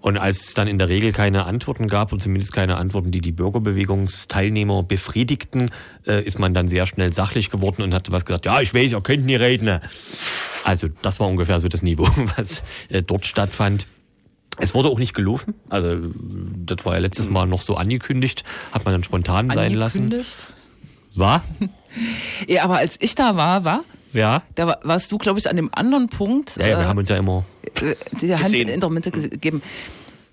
Und als es dann in der Regel keine Antworten gab und zumindest keine Antworten, die die Bürgerbewegungsteilnehmer befriedigten, äh, ist man dann sehr schnell sachlich geworden und hat was gesagt, ja, ich weiß, ihr könnt nie reden. Also das war ungefähr so das Niveau, [laughs] was äh, dort stattfand. Es wurde auch nicht gelaufen. Also das war ja letztes Mal noch so angekündigt, hat man dann spontan sein lassen. Angekündigt? War? [laughs] Ja, aber als ich da war, war, Ja. da war- warst du, glaube ich, an dem anderen Punkt. Ja, ja, wir äh, haben uns ja immer. äh, die Hand in der Mitte ge- gegeben.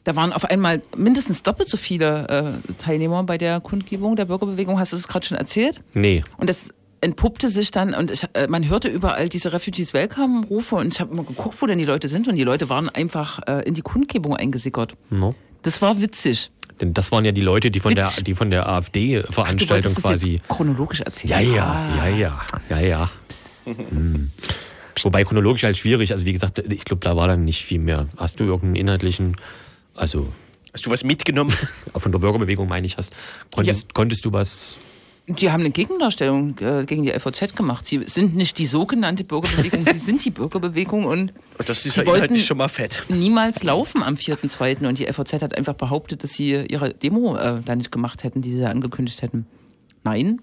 Da waren auf einmal mindestens doppelt so viele äh, Teilnehmer bei der Kundgebung der Bürgerbewegung. Hast du das gerade schon erzählt? Nee. Und das entpuppte sich dann und ich, äh, man hörte überall diese Refugees Welcome Rufe und ich habe immer geguckt, wo denn die Leute sind und die Leute waren einfach äh, in die Kundgebung eingesickert. No. Das war witzig. Denn das waren ja die Leute, die von der, Witz. die von der Du AfD-Veranstaltung wolltest das quasi. jetzt chronologisch erzählen. Ja, ja, Ah. ja, ja, ja, ja. Hm. Wobei chronologisch halt schwierig. Also wie gesagt, ich glaube, da war dann nicht viel mehr. Hast du irgendeinen inhaltlichen, also Hast du was mitgenommen? [laughs] von der Bürgerbewegung meine ich, hast, konntest, konntest du was? Die haben eine Gegendarstellung äh, gegen die FVZ gemacht. Sie sind nicht die sogenannte Bürgerbewegung, sie sind die Bürgerbewegung und Das ist Sie ja wollten- schon mal fett. niemals laufen am 4.2. Und die FVZ hat einfach behauptet, dass sie ihre Demo äh, da nicht gemacht hätten, die sie angekündigt hätten. Nein,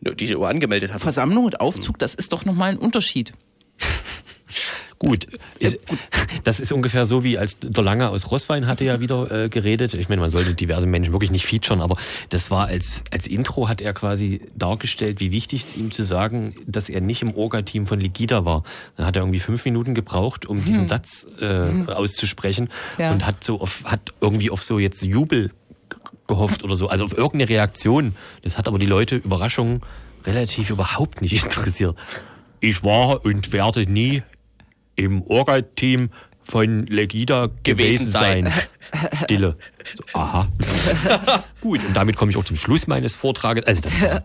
Die auch angemeldet haben. Versammlung und Aufzug, das ist doch nochmal ein Unterschied. [laughs] Gut, ist, das ist ungefähr so wie als der Lange aus Rosswein hatte ja wieder äh, geredet. Ich meine, man sollte diverse Menschen wirklich nicht featuren, aber das war als, als Intro hat er quasi dargestellt, wie wichtig es ihm zu sagen, dass er nicht im Orga-Team von Legida war. Dann hat er irgendwie fünf Minuten gebraucht, um diesen Satz äh, auszusprechen Ja. und hat so auf, hat irgendwie auf so jetzt Jubel gehofft oder so, also auf irgendeine Reaktion. Das hat aber die Leute Überraschung relativ überhaupt nicht [laughs] interessiert. Ich war und werde nie im Orga-Team von Legida gewesen, Gewesen sein. sein. Stille. So, [laughs] aha. [laughs] Gut, und damit komme ich auch zum Schluss meines Vortrages. Also das war,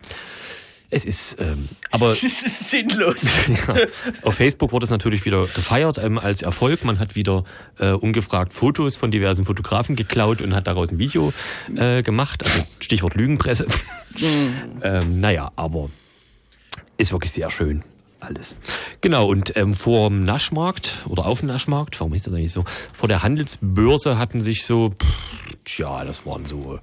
es ist, ähm, aber [laughs] Das ist sinnlos. [laughs] ja, auf Facebook wurde es natürlich wieder gefeiert ähm, als Erfolg. Man hat wieder äh, ungefragt Fotos von diversen Fotografen geklaut und hat daraus ein Video äh, gemacht. Also Stichwort Lügenpresse. [laughs] ähm, naja, aber ist wirklich sehr schön. Alles. Genau, und ähm, vor dem Naschmarkt oder auf dem Naschmarkt, warum ist das eigentlich so? Vor der Handelsbörse hatten sich so, pff, tja, das waren so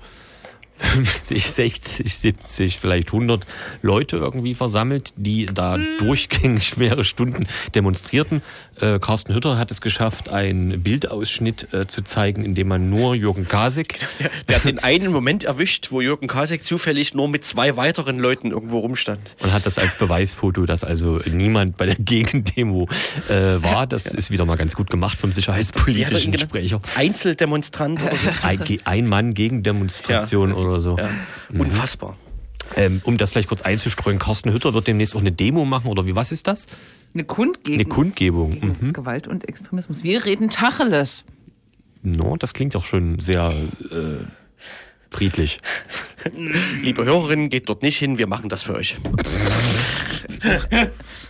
50, 60, 70, vielleicht 100 Leute irgendwie versammelt, die da durchgängig mehrere Stunden demonstrierten. Äh, Carsten Hütter hat es geschafft, einen Bildausschnitt äh, zu zeigen, in dem man nur Jürgen Kasek [laughs] Der, der hat den einen Moment erwischt, wo Jürgen Kasek zufällig nur mit zwei weiteren Leuten irgendwo rumstand. und hat das als Beweisfoto, dass also niemand bei der Gegendemo äh, war. Das ist wieder mal ganz gut gemacht vom er sicherheitspolitischen? Sprecher. Einzeldemonstrant oder so. Ein, ein Mann gegen Demonstration oder so. Ja. Mhm. Unfassbar. Ähm, um das vielleicht kurz einzustreuen, Carsten Hütter wird demnächst auch eine Demo machen oder wie, was ist das? Eine Kundgebung. Eine Kundgebung. gegen Mhm. Gewalt und Extremismus. Wir reden Tacheles. No, das klingt doch schon sehr äh, friedlich. [laughs] Liebe Hörerinnen, geht dort nicht hin, wir machen das für euch.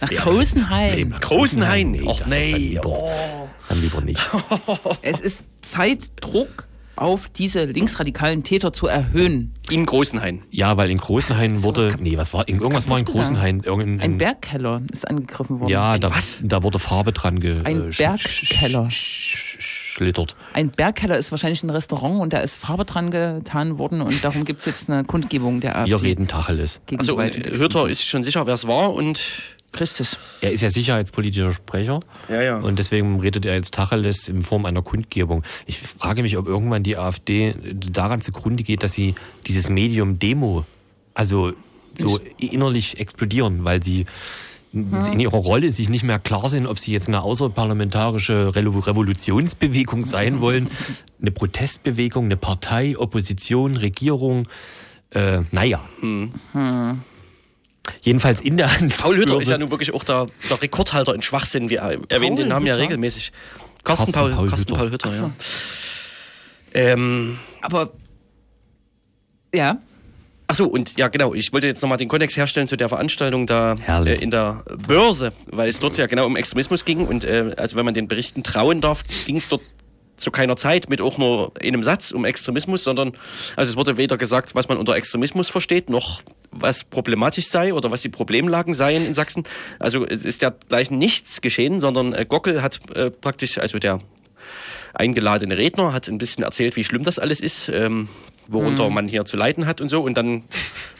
Nach Großenhain. Großenhain. Nee, Och das nee. Dann lieber, Oh. dann lieber nicht. [laughs] Es ist Zeitdruck auf diese linksradikalen Täter zu erhöhen. In Großenhain. Ja, weil in Großenhain So, wurde, was nee, was war, irgendwas war in. Großenhain. Irgendein, Ein Bergkeller ist angegriffen worden. Ja, da, was? da wurde Farbe dran ge, Ein äh, Bergkeller. sch- sch- schlittert. Ein Bergkeller ist wahrscheinlich ein Restaurant und da ist Farbe dran getan worden und darum gibt es jetzt eine Kundgebung der AfD. Wir reden Tacheles. Also Hürter Extremismus. ist schon sicher, wer es war und Richtig. Er ist ja sicherheitspolitischer Sprecher. Ja, ja. Und deswegen redet er jetzt Tacheles in Form einer Kundgebung. Ich frage mich, ob irgendwann die AfD daran zugrunde geht, dass sie dieses Medium Demo, also so innerlich explodieren, weil sie in ihrer Rolle sich nicht mehr klar sind, ob sie jetzt eine außerparlamentarische Revo- Revolutionsbewegung sein [laughs] wollen, eine Protestbewegung, eine Partei, Opposition, Regierung. Äh, naja. Jedenfalls in der Hand. Paul Hütter ist ja nun wirklich auch der, der Rekordhalter in Schwachsinn. Wir erwähnen den Namen ja Hütter? regelmäßig. Carsten, Carsten Paul, Paul Carsten Hütter. Paul Hütter, Ach so. ja. Ähm, Aber ja, Achso, und ja, genau. Ich wollte jetzt nochmal den Kontext herstellen zu der Veranstaltung da äh, in der Börse, weil es dort ja genau um Extremismus ging. Und äh, also, wenn man den Berichten trauen darf, ging es dort zu keiner Zeit mit auch nur einem Satz um Extremismus, sondern also es wurde weder gesagt, was man unter Extremismus versteht, noch was problematisch sei oder was die Problemlagen seien in Sachsen. Also es ist dergleichen nichts geschehen, sondern äh, Gockel hat äh, praktisch, also der eingeladene Redner hat ein bisschen erzählt, wie schlimm das alles ist, ähm, worunter man hier zu leiden hat und so. Und dann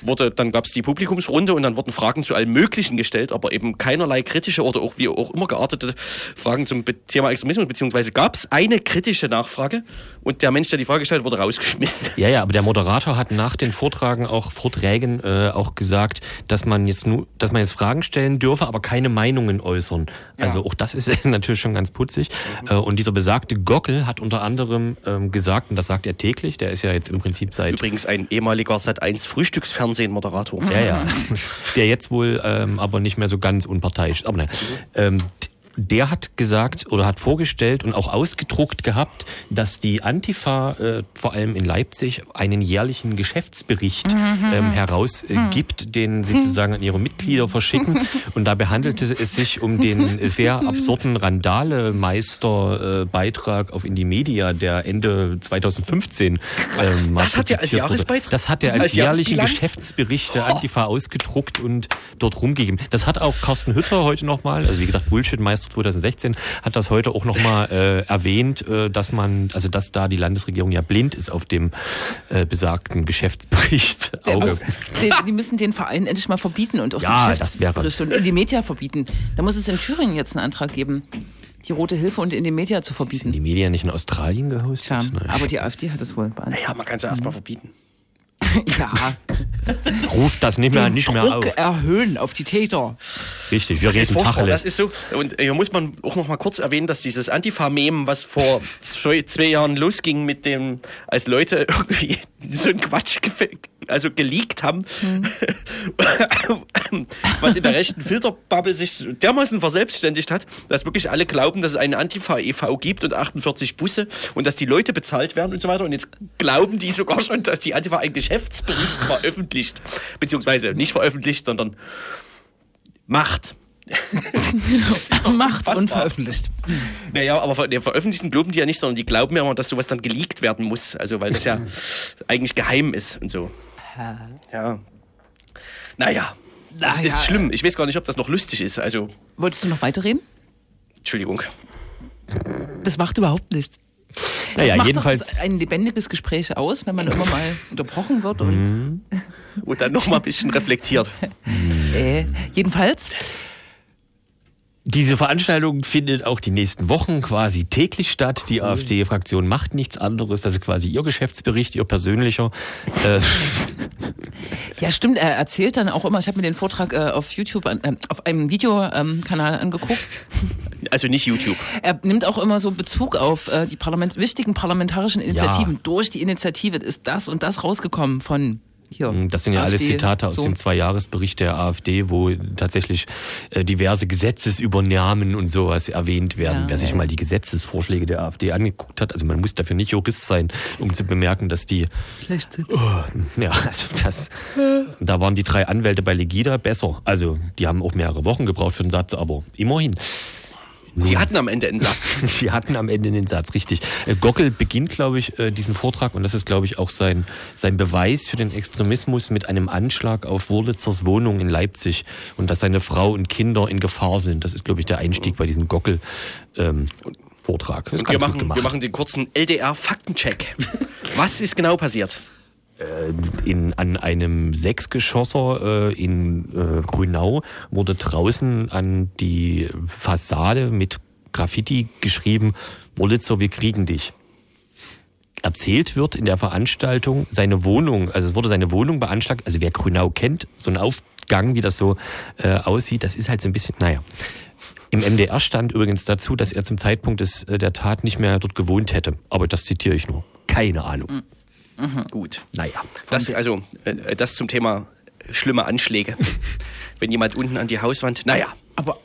wurde, dann gab es die Publikumsrunde und dann wurden Fragen zu allem Möglichen gestellt, aber eben keinerlei kritische oder auch wie auch immer geartete Fragen zum Be- Thema Extremismus, beziehungsweise gab es eine kritische Nachfrage und der Mensch, der die Frage stellt, wurde rausgeschmissen. Ja, ja, aber der Moderator hat nach den Vortragen auch Vorträgen äh, auch gesagt, dass man jetzt nur, dass man jetzt Fragen stellen dürfe, aber keine Meinungen äußern. Also auch das ist [laughs] natürlich schon ganz putzig. Äh, und dieser besagte Gockel hat unter anderem ähm, gesagt, und das sagt er täglich, der ist ja jetzt im Prinzip seit Übrigens ein ehemaliger Sat1 Frühstücksfernsehen-Moderator. Ja, ja. Der jetzt wohl ähm, aber nicht mehr so ganz unparteiisch ist. Aber nein. Ähm, der hat gesagt oder hat vorgestellt und auch ausgedruckt gehabt, dass die Antifa äh, vor allem in Leipzig einen jährlichen Geschäftsbericht ähm, herausgibt, den sie sozusagen an ihre Mitglieder verschicken. [laughs] Und dabei handelte es sich um den sehr absurden Randale-Meister-Beitrag auf Indie Media, der Ende 2015 ähm, Das hat er als. Jahresbeitrag? Das hat er als, Als jährlichen? Geschäftsbericht der Antifa ausgedruckt und dort rumgegeben. Das hat auch Carsten Hütter heute nochmal, also wie gesagt, Bullshit-Meister 2016, hat das heute auch nochmal äh, erwähnt, äh, dass man, also dass da die Landesregierung ja blind ist auf dem äh, besagten Geschäftsbericht. [laughs] Auge. den, die müssen den Verein endlich mal verbieten und auch Ja, die das wäre- Geschäftsberichte und in die Media verbieten. Da muss es in Thüringen jetzt einen Antrag geben, die Rote Hilfe und in die Media zu Sind verbieten. die Medien nicht in Australien gehostet? Tja, aber die AfD hat das wohl beantragt. Ja, man kann es ja erstmal verbieten. [laughs] Ja, Ruft das nicht mehr, den nicht mehr Druck auf. erhöhen auf die Täter. Richtig, wir Das ist reden furchtbar, das Tacheles. ist so. Und hier muss man auch noch mal kurz erwähnen, dass dieses Antifa-Mem, was vor [laughs] zwei, zwei Jahren losging mit dem, als Leute [laughs] irgendwie so einen Quatsch also geleakt haben, [laughs] was in der rechten Filterbubble sich dermaßen verselbstständigt hat, dass wirklich alle glauben, dass es eine Antifa e.V. gibt und 48 Busse und dass die Leute bezahlt werden und so weiter. Und jetzt glauben die sogar schon, dass die Antifa einen Geschäftsbericht veröffentlicht, beziehungsweise nicht veröffentlicht, sondern macht. [laughs] Das ist doch Macht unfassbar. unveröffentlicht. Naja, aber der Veröffentlichten glauben die ja nicht, sondern die glauben ja immer, dass sowas dann geleakt werden muss. Also, weil das ja [laughs] eigentlich geheim ist und so. Ja. Naja. Das Naja. ist schlimm. Ich weiß gar nicht, ob das noch lustig ist. Also, Wolltest du noch weiterreden? Entschuldigung. Das macht überhaupt nichts. Naja, das macht jedenfalls. doch ein lebendiges Gespräch aus, wenn man immer mal unterbrochen wird und Mhm. Und dann noch mal ein bisschen reflektiert. [laughs] äh, jedenfalls Diese Veranstaltung findet auch die nächsten Wochen quasi täglich statt. Die AfD-Fraktion macht nichts anderes. Das ist quasi ihr Geschäftsbericht, ihr persönlicher. Äh, Ja, stimmt. Er erzählt dann auch immer, ich habe mir den Vortrag äh, auf YouTube, äh, auf einem Videokanal angeguckt. Also nicht YouTube. Er nimmt auch immer so Bezug auf äh, die Parlament wichtigen parlamentarischen Initiativen. Durch die Initiative ist das und das rausgekommen von hier. Das sind ja alles AfD, Zitate aus so. dem Zweijahresbericht der AfD, wo tatsächlich äh, diverse Gesetzesübernahmen und sowas erwähnt werden. Ja. Wer sich mal die Gesetzesvorschläge der AfD angeguckt hat, also man muss dafür nicht Jurist sein, um zu bemerken, dass die, Schlecht sind. ja, also das, da waren die drei Anwälte bei Legida besser. Also die haben auch mehrere Wochen gebraucht für den Satz, aber immerhin. Sie hatten am Ende einen Satz. [laughs] Sie hatten am Ende den Satz, richtig. Äh, Gockel beginnt, glaube ich, äh, diesen Vortrag und das ist, glaube ich, auch sein, sein Beweis für den Extremismus mit einem Anschlag auf Wurlitzers Wohnung in Leipzig und dass seine Frau und Kinder in Gefahr sind. Das ist, glaube ich, der Einstieg bei diesem Gockel. Ähm, Vortrag. Wir machen, wir machen den kurzen LDR-Faktencheck. Was ist genau passiert? In, an einem Sechsgeschosser äh, in äh, Grünau wurde draußen an die Fassade mit Graffiti geschrieben, Wolitzer, wir kriegen dich. Erzählt wird in der Veranstaltung seine Wohnung, also es wurde seine Wohnung beanschlagt, also wer Grünau kennt, so ein Aufgang, wie das so äh, aussieht, das ist halt so ein bisschen, naja. Im MDR stand übrigens dazu, dass er zum Zeitpunkt des, äh, der Tat nicht mehr dort gewohnt hätte. Aber das zitiere ich nur. Keine Ahnung. Gut. Naja. Das, also, äh, das zum Thema schlimme Anschläge. [laughs] Wenn jemand unten an die Hauswand, naja, Aber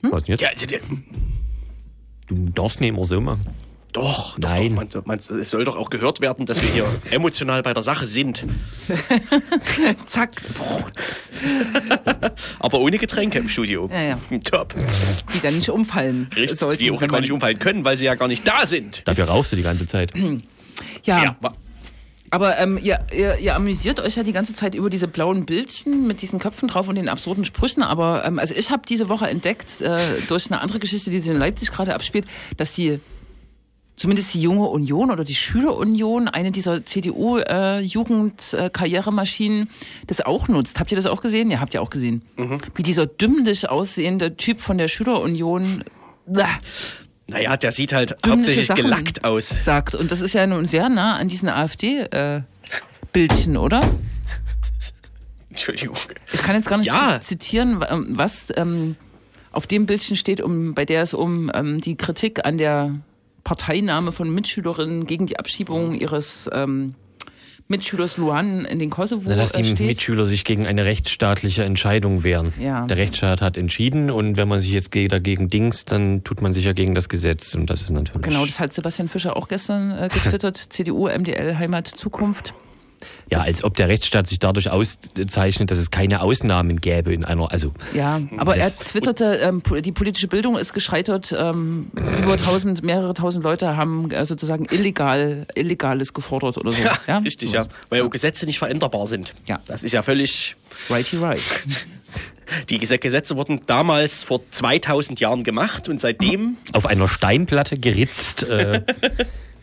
Was denn jetzt? ja, also, der- Du darfst nicht immer so machen. doch, doch, Nein. Doch, man, man, es soll doch auch gehört werden, dass wir hier [laughs] emotional bei der Sache sind. [laughs] zack, [laughs] Aber ohne Getränke im Studio. Ja, ja. [laughs] Top. die dann nicht umfallen Richtig, sollten. die auch gar nicht umfallen können, weil sie ja gar nicht da sind. Dafür rauchst du die ganze Zeit. [clears throat] Ja, Ja, aber ähm, ihr, ihr, ihr amüsiert euch ja die ganze Zeit über diese blauen Bildchen mit diesen Köpfen drauf und den absurden Sprüchen. Aber ähm, also ich habe diese Woche entdeckt, äh, durch eine andere Geschichte, die sich in Leipzig gerade abspielt, dass die zumindest die junge Union oder die Schülerunion, eine dieser CDU-Jugendkarrieremaschinen, äh, das auch nutzt. Habt ihr das auch gesehen? Ja, habt ihr auch gesehen. Mhm. Wie dieser dümmlich aussehende Typ von der Schülerunion. Blah, naja, der sieht halt hauptsächlich Sachen gelackt aus. Sagt. Und das ist ja nun sehr nah an diesen AfD-Bildchen, äh, oder? Entschuldigung. Ich kann jetzt gar nicht ja. zitieren, was ähm, auf dem Bildchen steht, um, bei der es um ähm, die Kritik an der Parteinahme von Mitschülerinnen gegen die Abschiebung ihres ähm, Mitschülers Luan in den Kosovo Na, Dass die steht. Mitschüler sich gegen eine rechtsstaatliche Entscheidung wehren. Ja. Der Rechtsstaat hat entschieden und wenn man sich jetzt dagegen dingst, dann tut man sich ja gegen das Gesetz und das ist natürlich... Genau, das hat Sebastian Fischer auch gestern äh, getwittert. [laughs] CDU, MDL, Heimat, Zukunft. Ja, als ob der Rechtsstaat sich dadurch auszeichnet, dass es keine Ausnahmen gäbe in einer, also. Ja, aber er twitterte, ähm, die politische Bildung ist gescheitert. Ähm, über tausend, mehrere tausend Leute haben äh, sozusagen illegal, Illegales gefordert oder so. Ja, ja? richtig, so ja. Weil ja Gesetze nicht veränderbar sind. Ja. Das ist ja völlig. Righty right. [laughs] Die Gesetze wurden damals vor 2000 Jahren gemacht und seitdem. Auf einer Steinplatte geritzt. Äh,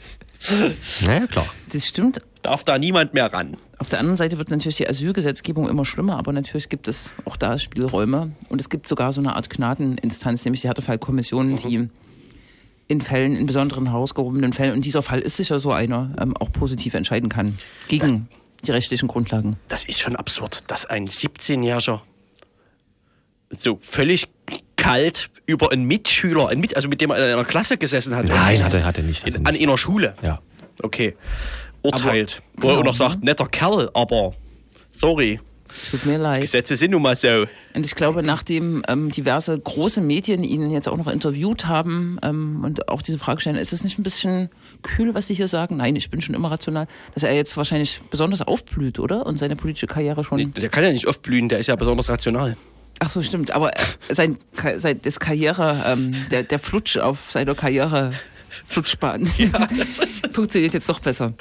[laughs] naja, klar. Das stimmt darf da niemand mehr ran. Auf der anderen Seite wird natürlich die Asylgesetzgebung immer schlimmer, aber natürlich gibt es auch da Spielräume. Und es gibt sogar so eine Art Gnadeninstanz, nämlich die Härtefallkommission, mhm. die in Fällen, in besonderen herausgehobenen Fällen, und dieser Fall ist sicher so einer, ähm, auch positiv entscheiden kann gegen das, die rechtlichen Grundlagen. Das ist schon absurd, dass ein 17-Jähriger so völlig kalt über einen Mitschüler, einen Mit, also mit dem er in einer Klasse gesessen hat. Nein, hat er, hat er nicht. Hat er nicht. An einer Schule. Ja. Okay urteilt. Aber, er genau, noch sagt, netter Kerl, aber sorry. Tut mir leid. Gesetze sind nun mal so. Und ich glaube, nachdem ähm, diverse große Medien ihn jetzt auch noch interviewt haben ähm, und auch diese Frage stellen, ist es nicht ein bisschen kühl, was Sie hier sagen? Nein, ich bin schon immer rational, dass er jetzt wahrscheinlich besonders aufblüht, oder? Und seine politische Karriere schon. Der kann ja nicht aufblühen, der ist ja besonders rational. Ach so, stimmt. Aber sein, sein das Karriere, ähm, der, der Flutsch auf seiner Karriere Flutschbahn. Ja, [laughs] Funktioniert jetzt doch besser.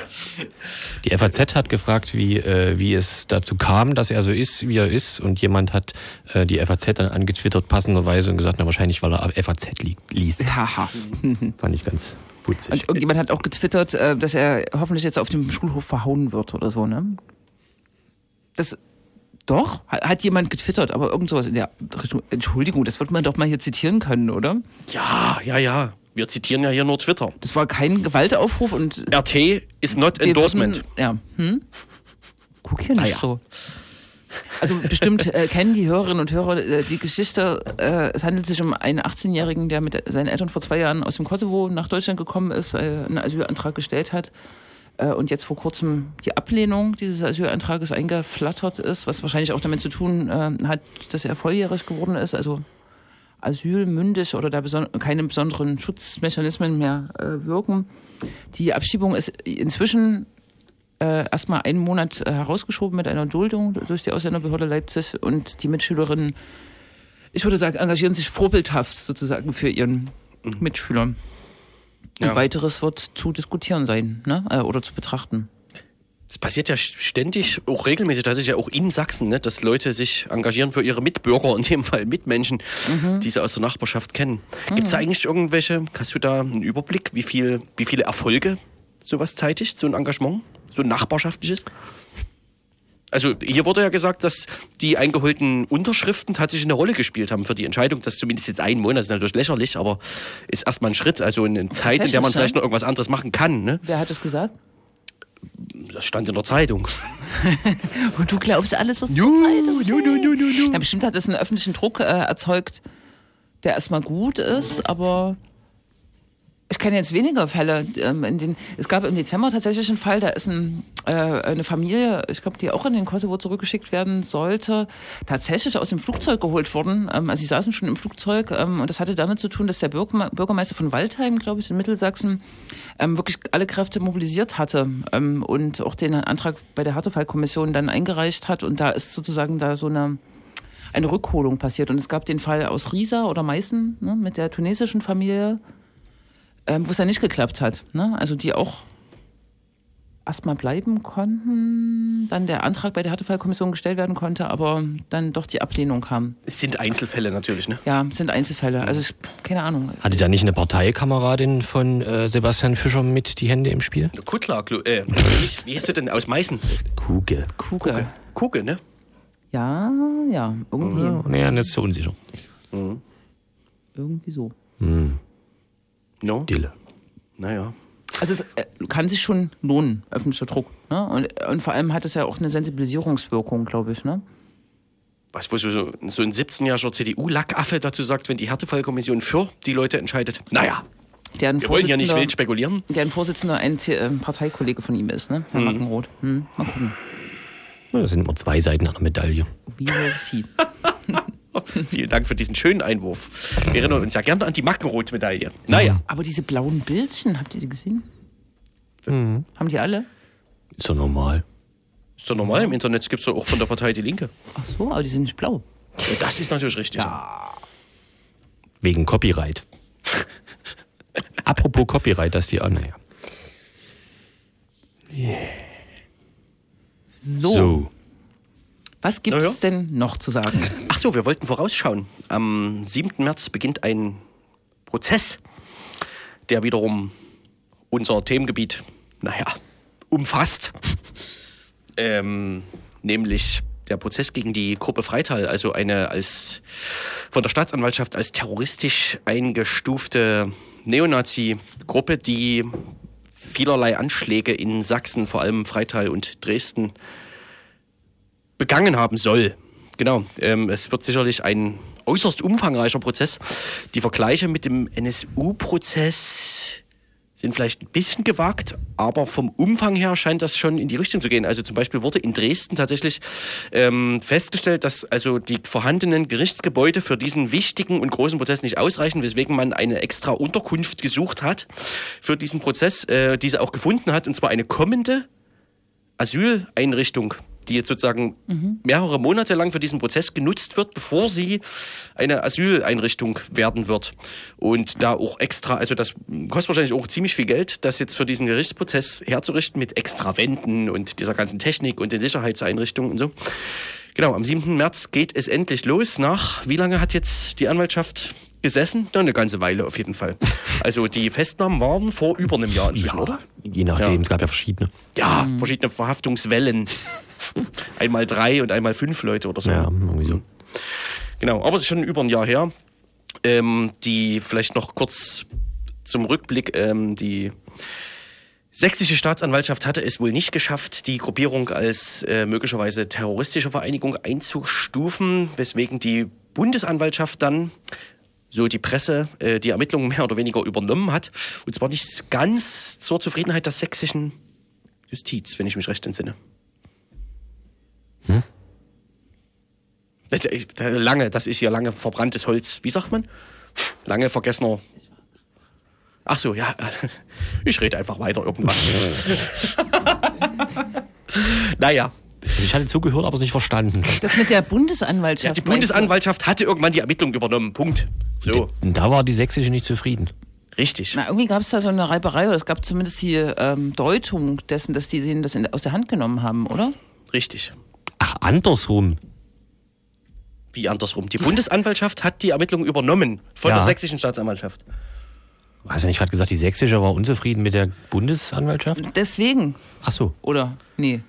Die FAZ hat gefragt, wie, äh, wie es dazu kam, dass er so ist, wie er ist. Und jemand hat äh, die FAZ dann angetwittert, passenderweise, und gesagt, na wahrscheinlich, weil er FAZ li liest. Haha. [laughs] Fand ich ganz putzig. Und irgendjemand hat auch getwittert, äh, dass er hoffentlich jetzt auf dem Schulhof verhauen wird oder so, ne? Das doch, hat jemand getwittert, aber irgend sowas in der Richtung. Entschuldigung, das wird man doch mal hier zitieren können, oder? Ja, ja, ja. Wir zitieren ja hier nur Twitter. Das war kein Gewaltaufruf und. RT is not endorsement. Würden, ja. Hm? Guck hier nicht ah, ja. so. Also bestimmt äh, kennen die Hörerinnen und Hörer äh, die Geschichte. Äh, es handelt sich um einen 18-Jährigen, der mit seinen Eltern vor zwei Jahren aus dem Kosovo nach Deutschland gekommen ist, äh, einen Asylantrag gestellt hat äh, und jetzt vor kurzem die Ablehnung dieses Asylantrages eingeflattert ist, was wahrscheinlich auch damit zu tun äh, hat, dass er volljährig geworden ist, also asylmündig oder da beson keine besonderen Schutzmechanismen mehr äh, wirken. Die Abschiebung ist inzwischen äh, erstmal einen Monat äh, herausgeschoben mit einer Duldung durch die Ausländerbehörde Leipzig und die Mitschülerinnen, ich würde sagen, engagieren sich vorbildhaft sozusagen für ihren mhm. Mitschüler. Und ja. weiteres wird zu diskutieren sein ne? Äh, oder zu betrachten. Es passiert ja ständig, auch regelmäßig, das ist ja auch in Sachsen, ne, dass Leute sich engagieren für ihre Mitbürger, [laughs] in dem Fall Mitmenschen, mhm. die sie aus der Nachbarschaft kennen. Mhm. Gibt es eigentlich irgendwelche, hast du da einen Überblick, wie, viel, wie viele Erfolge sowas zeitigt, so ein Engagement, so ein nachbarschaftliches? Also hier wurde ja gesagt, dass die eingeholten Unterschriften tatsächlich eine Rolle gespielt haben für die Entscheidung, dass zumindest jetzt ein Monat, das ist natürlich lächerlich, aber ist erstmal ein Schritt, also eine Zeit, in der man vielleicht noch irgendwas anderes machen kann. Ne? Wer hat das gesagt? Das stand in der Zeitung. [laughs] Und du glaubst alles, was in der Zeitung steht? Ja, bestimmt hat es einen öffentlichen Druck äh, erzeugt, der erstmal gut ist, aber ich kenne jetzt weniger Fälle. Ähm, in den, es gab im Dezember tatsächlich einen Fall, da ist ein, äh, eine Familie, ich glaube, die auch in den Kosovo zurückgeschickt werden sollte, tatsächlich aus dem Flugzeug geholt worden. Ähm, also sie saßen schon im Flugzeug ähm, und das hatte damit zu tun, dass der Bürgerme Bürgermeister von Waldheim, glaube ich, in Mittelsachsen, ähm, wirklich alle Kräfte mobilisiert hatte ähm, und auch den Antrag bei der Härtefallkommission dann eingereicht hat. Und da ist sozusagen da so eine eine Rückholung passiert. Und es gab den Fall aus Riesa oder Meißen ne, mit der tunesischen Familie, ähm, wo es ja nicht geklappt hat. Ne? Also die auch erstmal bleiben konnten, dann der Antrag bei der Härtefallkommission gestellt werden konnte, aber dann doch die Ablehnung kam. Es sind Einzelfälle natürlich, ne? Ja, es sind Einzelfälle. Also ich, keine Ahnung. Hatte da nicht eine Parteikameradin von äh, Sebastian Fischer mit die Hände im Spiel? Kuttler, äh, wie, hieß sie denn aus Meißen? Kugel. Kugel. Kuge, ne? Ja, ja, irgendwie, Ja, naja, jetzt ist er unsicher. irgendwie so. Hm, No? Dille. Naja. Also es äh, kann sich schon lohnen, öffentlicher Druck. Ne? Und, und vor allem hat es ja auch eine Sensibilisierungswirkung, glaube ich. Ne? Was wo so, so ein 17-jähriger CDU-Lackaffe dazu sagt, wenn die Härtefallkommission für die Leute entscheidet. Naja, wir wollen ja nicht wild spekulieren. Der ein Vorsitzender ein The- äh, Parteikollege von ihm ist, ne? Herr Mhm. Mackenroth. Hm, mal gucken. Ja, Das sind immer zwei Seiten einer Medaille. Wie will sie? [laughs] [laughs] Vielen Dank für diesen schönen Einwurf. Wir erinnern uns ja gerne an die Mackenroth-Medaille. Naja, Aber diese blauen Bildchen, habt ihr die gesehen? Mhm. Haben die alle? Ist doch normal. ist doch normal. Im Internet gibt es doch auch von der Partei Die Linke. Ach so, aber die sind nicht blau. Das ist natürlich richtig. Wegen Copyright. [laughs] Apropos Copyright, dass die. Ah, naja. So, was gibt's Na ja. denn noch zu sagen? Ach so, wir wollten vorausschauen. Am 7. März beginnt ein Prozess, der wiederum unser Themengebiet, naja, umfasst. [laughs] Ähm, nämlich der Prozess gegen die Gruppe Freital, also eine als von der Staatsanwaltschaft als terroristisch eingestufte Neonazi-Gruppe, die vielerlei Anschläge in Sachsen, vor allem Freital und Dresden, begangen haben soll. Genau, ähm, es wird sicherlich ein äußerst umfangreicher Prozess. Die Vergleiche mit dem NSU-Prozess sind vielleicht ein bisschen gewagt, aber vom Umfang her scheint das schon in die Richtung zu gehen. Also zum Beispiel wurde in Dresden tatsächlich ähm, festgestellt, dass also die vorhandenen Gerichtsgebäude für diesen wichtigen und großen Prozess nicht ausreichen, weswegen man eine extra Unterkunft gesucht hat für diesen Prozess, äh, diese auch gefunden hat, und zwar eine kommende Asyleinrichtung, die jetzt sozusagen mehrere Monate lang für diesen Prozess genutzt wird, bevor sie eine Asyleinrichtung werden wird. Und da auch extra, also das kostet wahrscheinlich auch ziemlich viel Geld, das jetzt für diesen Gerichtsprozess herzurichten mit extra Wänden und dieser ganzen Technik und den Sicherheitseinrichtungen und so. Genau, am 7. März geht es endlich los. Nach wie lange hat jetzt die Anwaltschaft gesessen? Na, eine ganze Weile auf jeden Fall. Also die Festnahmen waren vor über einem Jahr inzwischen, oder? Je nachdem, Ja. es gab ja verschiedene. Ja, verschiedene Verhaftungswellen. [laughs] einmal drei und einmal fünf Leute oder so. Ja, irgendwie so. Genau, aber es ist schon über ein Jahr her. Ähm, die vielleicht noch kurz zum Rückblick, ähm, die sächsische Staatsanwaltschaft hatte es wohl nicht geschafft, die Gruppierung als äh, möglicherweise terroristische Vereinigung einzustufen, weswegen die Bundesanwaltschaft dann so die Presse äh, die Ermittlungen mehr oder weniger übernommen hat. Und zwar nicht ganz zur Zufriedenheit der sächsischen Justiz, wenn ich mich recht entsinne. Das- ich- äh, Lange, das ist ja lange verbranntes Holz. Wie sagt man? Lange vergessener. Ach so, ja. [laughs] Ich rede einfach weiter irgendwas. [laughs] naja, Also ich hatte zugehört, aber es nicht verstanden. Das mit der Bundesanwaltschaft. ja, die? Bundesanwaltschaft hatte irgendwann die Ermittlung übernommen. Punkt. So, Und da war die Sächsische nicht zufrieden. richtig. Na, irgendwie gab es da so eine Reiberei, oder es gab zumindest die ähm, Deutung dessen, dass die denen das in, aus der Hand genommen haben, oder? Richtig. Ach, andersrum. Wie andersrum. Die Bundesanwaltschaft hat die Ermittlung übernommen von Ja. der sächsischen Staatsanwaltschaft. Hast du nicht gerade gesagt, die Sächsische war unzufrieden mit der Bundesanwaltschaft? Deswegen, Ach so. oder? Nee.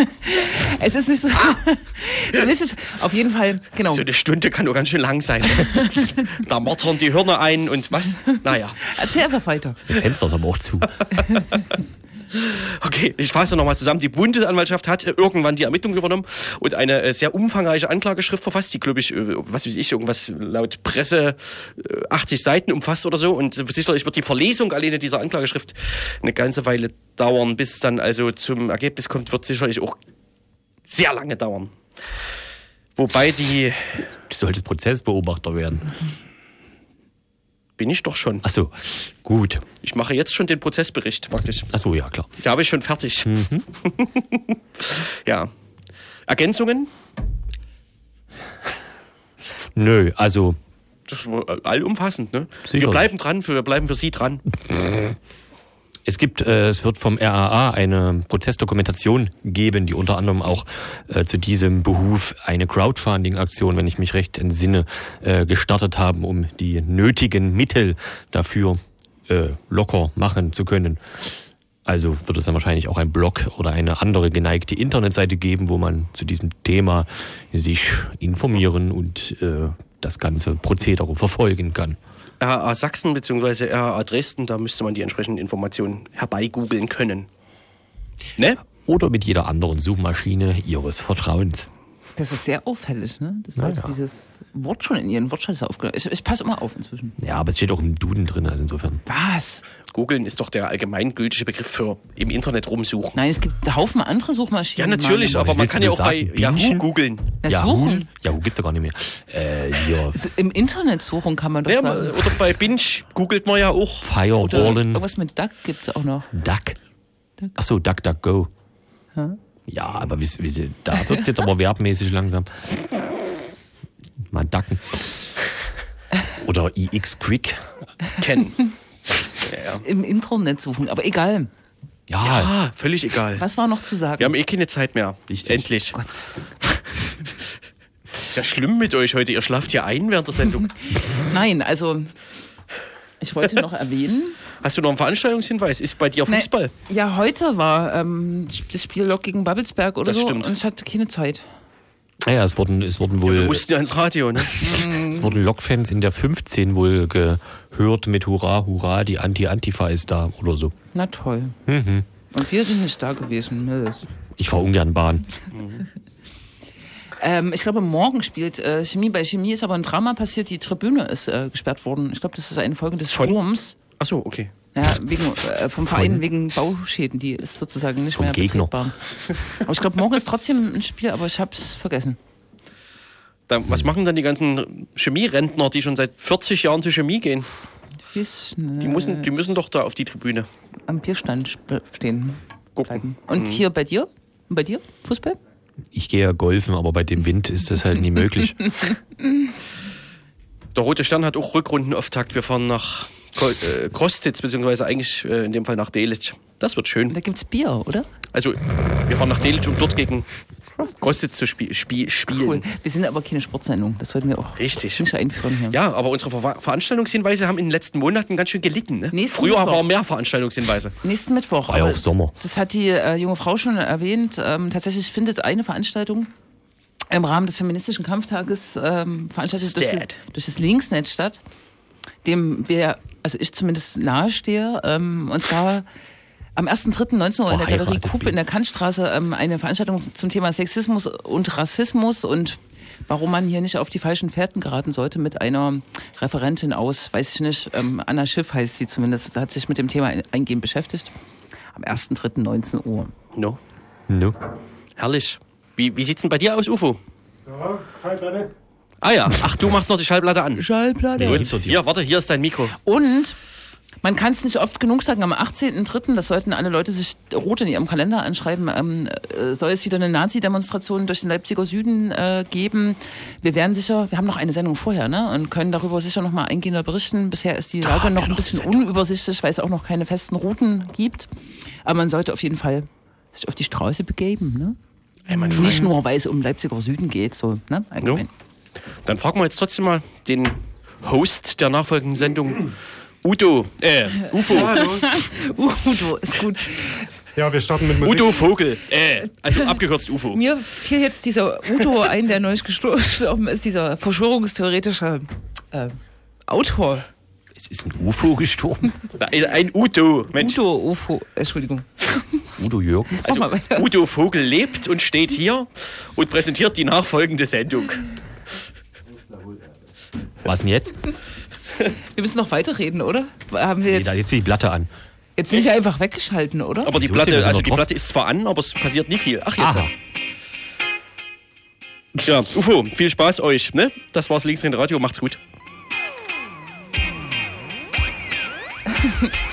[laughs] es ist nicht so, [laughs] so wichtig. Auf jeden Fall, genau. So eine Stunde kann nur ganz schön lang sein. [laughs] da mottern die Hirne ein und was? Naja. Erzähl einfach weiter. Das Fenster ist aber auch zu. Okay, ich fasse nochmal zusammen. Die Bundesanwaltschaft hat äh, irgendwann die Ermittlung übernommen und eine äh, sehr umfangreiche Anklageschrift verfasst, die, glaube ich, äh, was weiß ich, irgendwas laut Presse äh, 80 Seiten umfasst oder so. Und sicherlich wird die Verlesung alleine dieser Anklageschrift eine ganze Weile dauern, bis dann also zum Ergebnis kommt, wird sicherlich auch sehr lange dauern. Wobei die, Du solltest Prozessbeobachter werden. Bin ich doch schon. Ach so. Gut. Ich mache jetzt schon den Prozessbericht praktisch. Ach so, ja, klar. Den habe ich schon fertig. [laughs] ja. Ergänzungen? Nö, also Das war allumfassend, ne? Sicher. Wir bleiben dran, für, wir bleiben für Sie dran. [laughs] Es gibt, äh, es wird vom RAA eine Prozessdokumentation geben, die unter anderem auch äh, zu diesem Behuf eine Crowdfunding-Aktion, wenn ich mich recht entsinne, äh, gestartet haben, um die nötigen Mittel dafür äh, locker machen zu können. Also wird es dann wahrscheinlich auch ein Blog oder eine andere geneigte Internetseite geben, wo man zu diesem Thema sich informieren und äh, das ganze Prozedere verfolgen kann. RAA Sachsen bzw. RAA Dresden, da müsste man die entsprechenden Informationen herbeigoogeln können. Ne? Oder mit jeder anderen Suchmaschine Ihres Vertrauens. Das ist sehr auffällig, ne? Dass Leute ja. dieses Wort schon in ihren Wortschatz aufgenommen Ich, ich passe immer auf inzwischen. Ja, aber es steht auch im Duden drin, also insofern. Was? Googeln ist doch der allgemeingültige Begriff für im Internet rumsuchen. Nein, es gibt einen Haufen andere Ja, Suchmaschinen. natürlich, Mann. aber man kann ja auch mir bei sagen? Yahoo googeln. Na, Yahoo? suchen. Yahoo gibt's doch gar nicht mehr. Äh, hier, Also Im Internet suchen kann man doch Ja, sagen. oder bei Binge googelt man ja auch. Oder Firewallen, irgendwas mit Duck gibt es auch noch. Duck. Ach so, Duck, Duck, Go. Ja, aber wie, wie, da wird's jetzt aber werbmäßig langsam. Mal ducken. Oder iX Quick. kennen. ja, ja. Im Internet suchen, aber egal. Ja, Ah, völlig egal. Was war noch zu sagen? Wir haben eh keine Zeit mehr. Richtig. Endlich. Gott. Ist ja schlimm mit euch heute. Ihr schlaft hier ein während der Sendung. Nein, also ich wollte noch erwähnen. Hast du noch einen Veranstaltungshinweis? Ist bei dir Fußball? Ne, ja, heute war ähm, das Spiel Lok gegen Babelsberg oder Das so stimmt. und ich hatte keine Zeit. ja, es wurden, es wurden Wir wohl, mussten ja ins Radio, ne? [laughs] es wurden Lokfans in der 15 wohl gehört mit Hurra, Hurra, die Anti-Antifa ist da oder so. Na toll. Mhm. Und wir sind nicht da gewesen. ne, Ich fahr ungern Bahn. [laughs] Ähm, ich glaube, morgen spielt äh, Chemie. Bei Chemie ist aber ein Drama passiert. Die Tribüne ist äh, gesperrt worden. Ich glaube, das ist eine Folge des Von? Sturms. Ach so, okay. Ja, wegen, äh, vom Verein wegen Bauschäden. Die ist sozusagen nicht Vom mehr Gegner. betretbar. [laughs] Aber ich glaube, morgen ist trotzdem ein Spiel, aber ich habe es vergessen. Dann, was machen dann die ganzen Chemierentner, die schon seit 40 Jahren zur Chemie gehen? Die müssen, die müssen doch da auf die Tribüne. am Bierstand stehen. Gucken. Und hier bei dir? Und bei dir? Fußball? Ich gehe ja golfen, aber bei dem Wind ist das halt nie möglich. [laughs] Der Rote Stern hat auch Rückrundenauftakt. Wir fahren nach Kostitz, beziehungsweise eigentlich äh, in dem Fall nach Delitzsch. Das wird schön. Da gibt's Bier, oder? Also, wir fahren nach Delitzsch, um dort gegen Kostitz zu spie spie spielen. Cool. Wir sind aber keine Sportsendung. Das wollten wir auch Richtig. nicht einführen hier. Ja, aber unsere Ver Veranstaltungshinweise haben in den letzten Monaten ganz schön gelitten. Ne? Nächsten Früher Mittwoch. waren mehr Veranstaltungshinweise. Nächsten Mittwoch. War ja auch Sommer. Das hat die äh, junge Frau schon erwähnt. Ähm, tatsächlich findet eine Veranstaltung im Rahmen des feministischen Kampftages ähm, veranstaltet durch, das- durch das Linksnetz statt, dem wir, also ich zumindest nahestehe. Ähm, und zwar am 1.3.19 Uhr in der Galerie bin. in der Kantstraße ähm, eine Veranstaltung zum Thema Sexismus und Rassismus und warum man hier nicht auf die falschen Fährten geraten sollte mit einer Referentin aus, weiß ich nicht, ähm, Anna Schiff heißt sie zumindest, hat sich mit dem Thema eingehend beschäftigt. Am 1.3.19 Uhr. No. No. Herrlich. Wie, wie sieht's denn bei dir aus, Ufo? Ja, Schallplatte. Ah ja, ach, du machst noch die Schallplatte an. Schallplatte. Gut. Hier, warte, hier ist dein Mikro. Und man kann es nicht oft genug sagen, am 18.03., das sollten alle Leute sich rot in ihrem Kalender anschreiben, ähm, äh, soll es wieder eine Nazi-Demonstration durch den Leipziger Süden äh, geben. Wir werden sicher, wir haben noch eine Sendung vorher, ne? Und können darüber sicher noch mal eingehender berichten. Bisher ist die Lage noch ein bisschen unübersichtlich, weil es auch noch keine festen Routen gibt. Aber man sollte auf jeden Fall sich auf die Straße begeben, ne? Ey, mein Nicht nur, weil es um Leipziger Süden geht, so, ne? Allgemein. Dann fragen wir jetzt trotzdem mal den Host der nachfolgenden Sendung, Udo, äh, Ufo, Hallo. [laughs] Udo, ist gut. Ja, wir starten mit Musik. Udo Vogel, äh, also abgekürzt Ufo. [laughs] Mir fiel jetzt dieser Udo ein, der neulich gestorben ist, dieser verschwörungstheoretische äh, Autor. Es ist ein UFO gestorben. Ein, ein Udo, Mensch. Udo UFO, Entschuldigung. Udo Jürgens. Also, Mach mal weiter. Udo Vogel lebt und steht hier und präsentiert die nachfolgende Sendung. Was denn jetzt? [laughs] Wir müssen noch weiterreden, oder? Haben wir Nee, jetzt, da jetzt die Platte an. jetzt sind wir einfach weggeschalten, oder? Aber die Wieso? Platte, also noch die drauf. Platte ist zwar an, aber es passiert nicht viel. Ach, jetzt. Aha. Ja, Ufo, viel Spaß euch, ne? Das war's links in Radio, macht's gut. [laughs]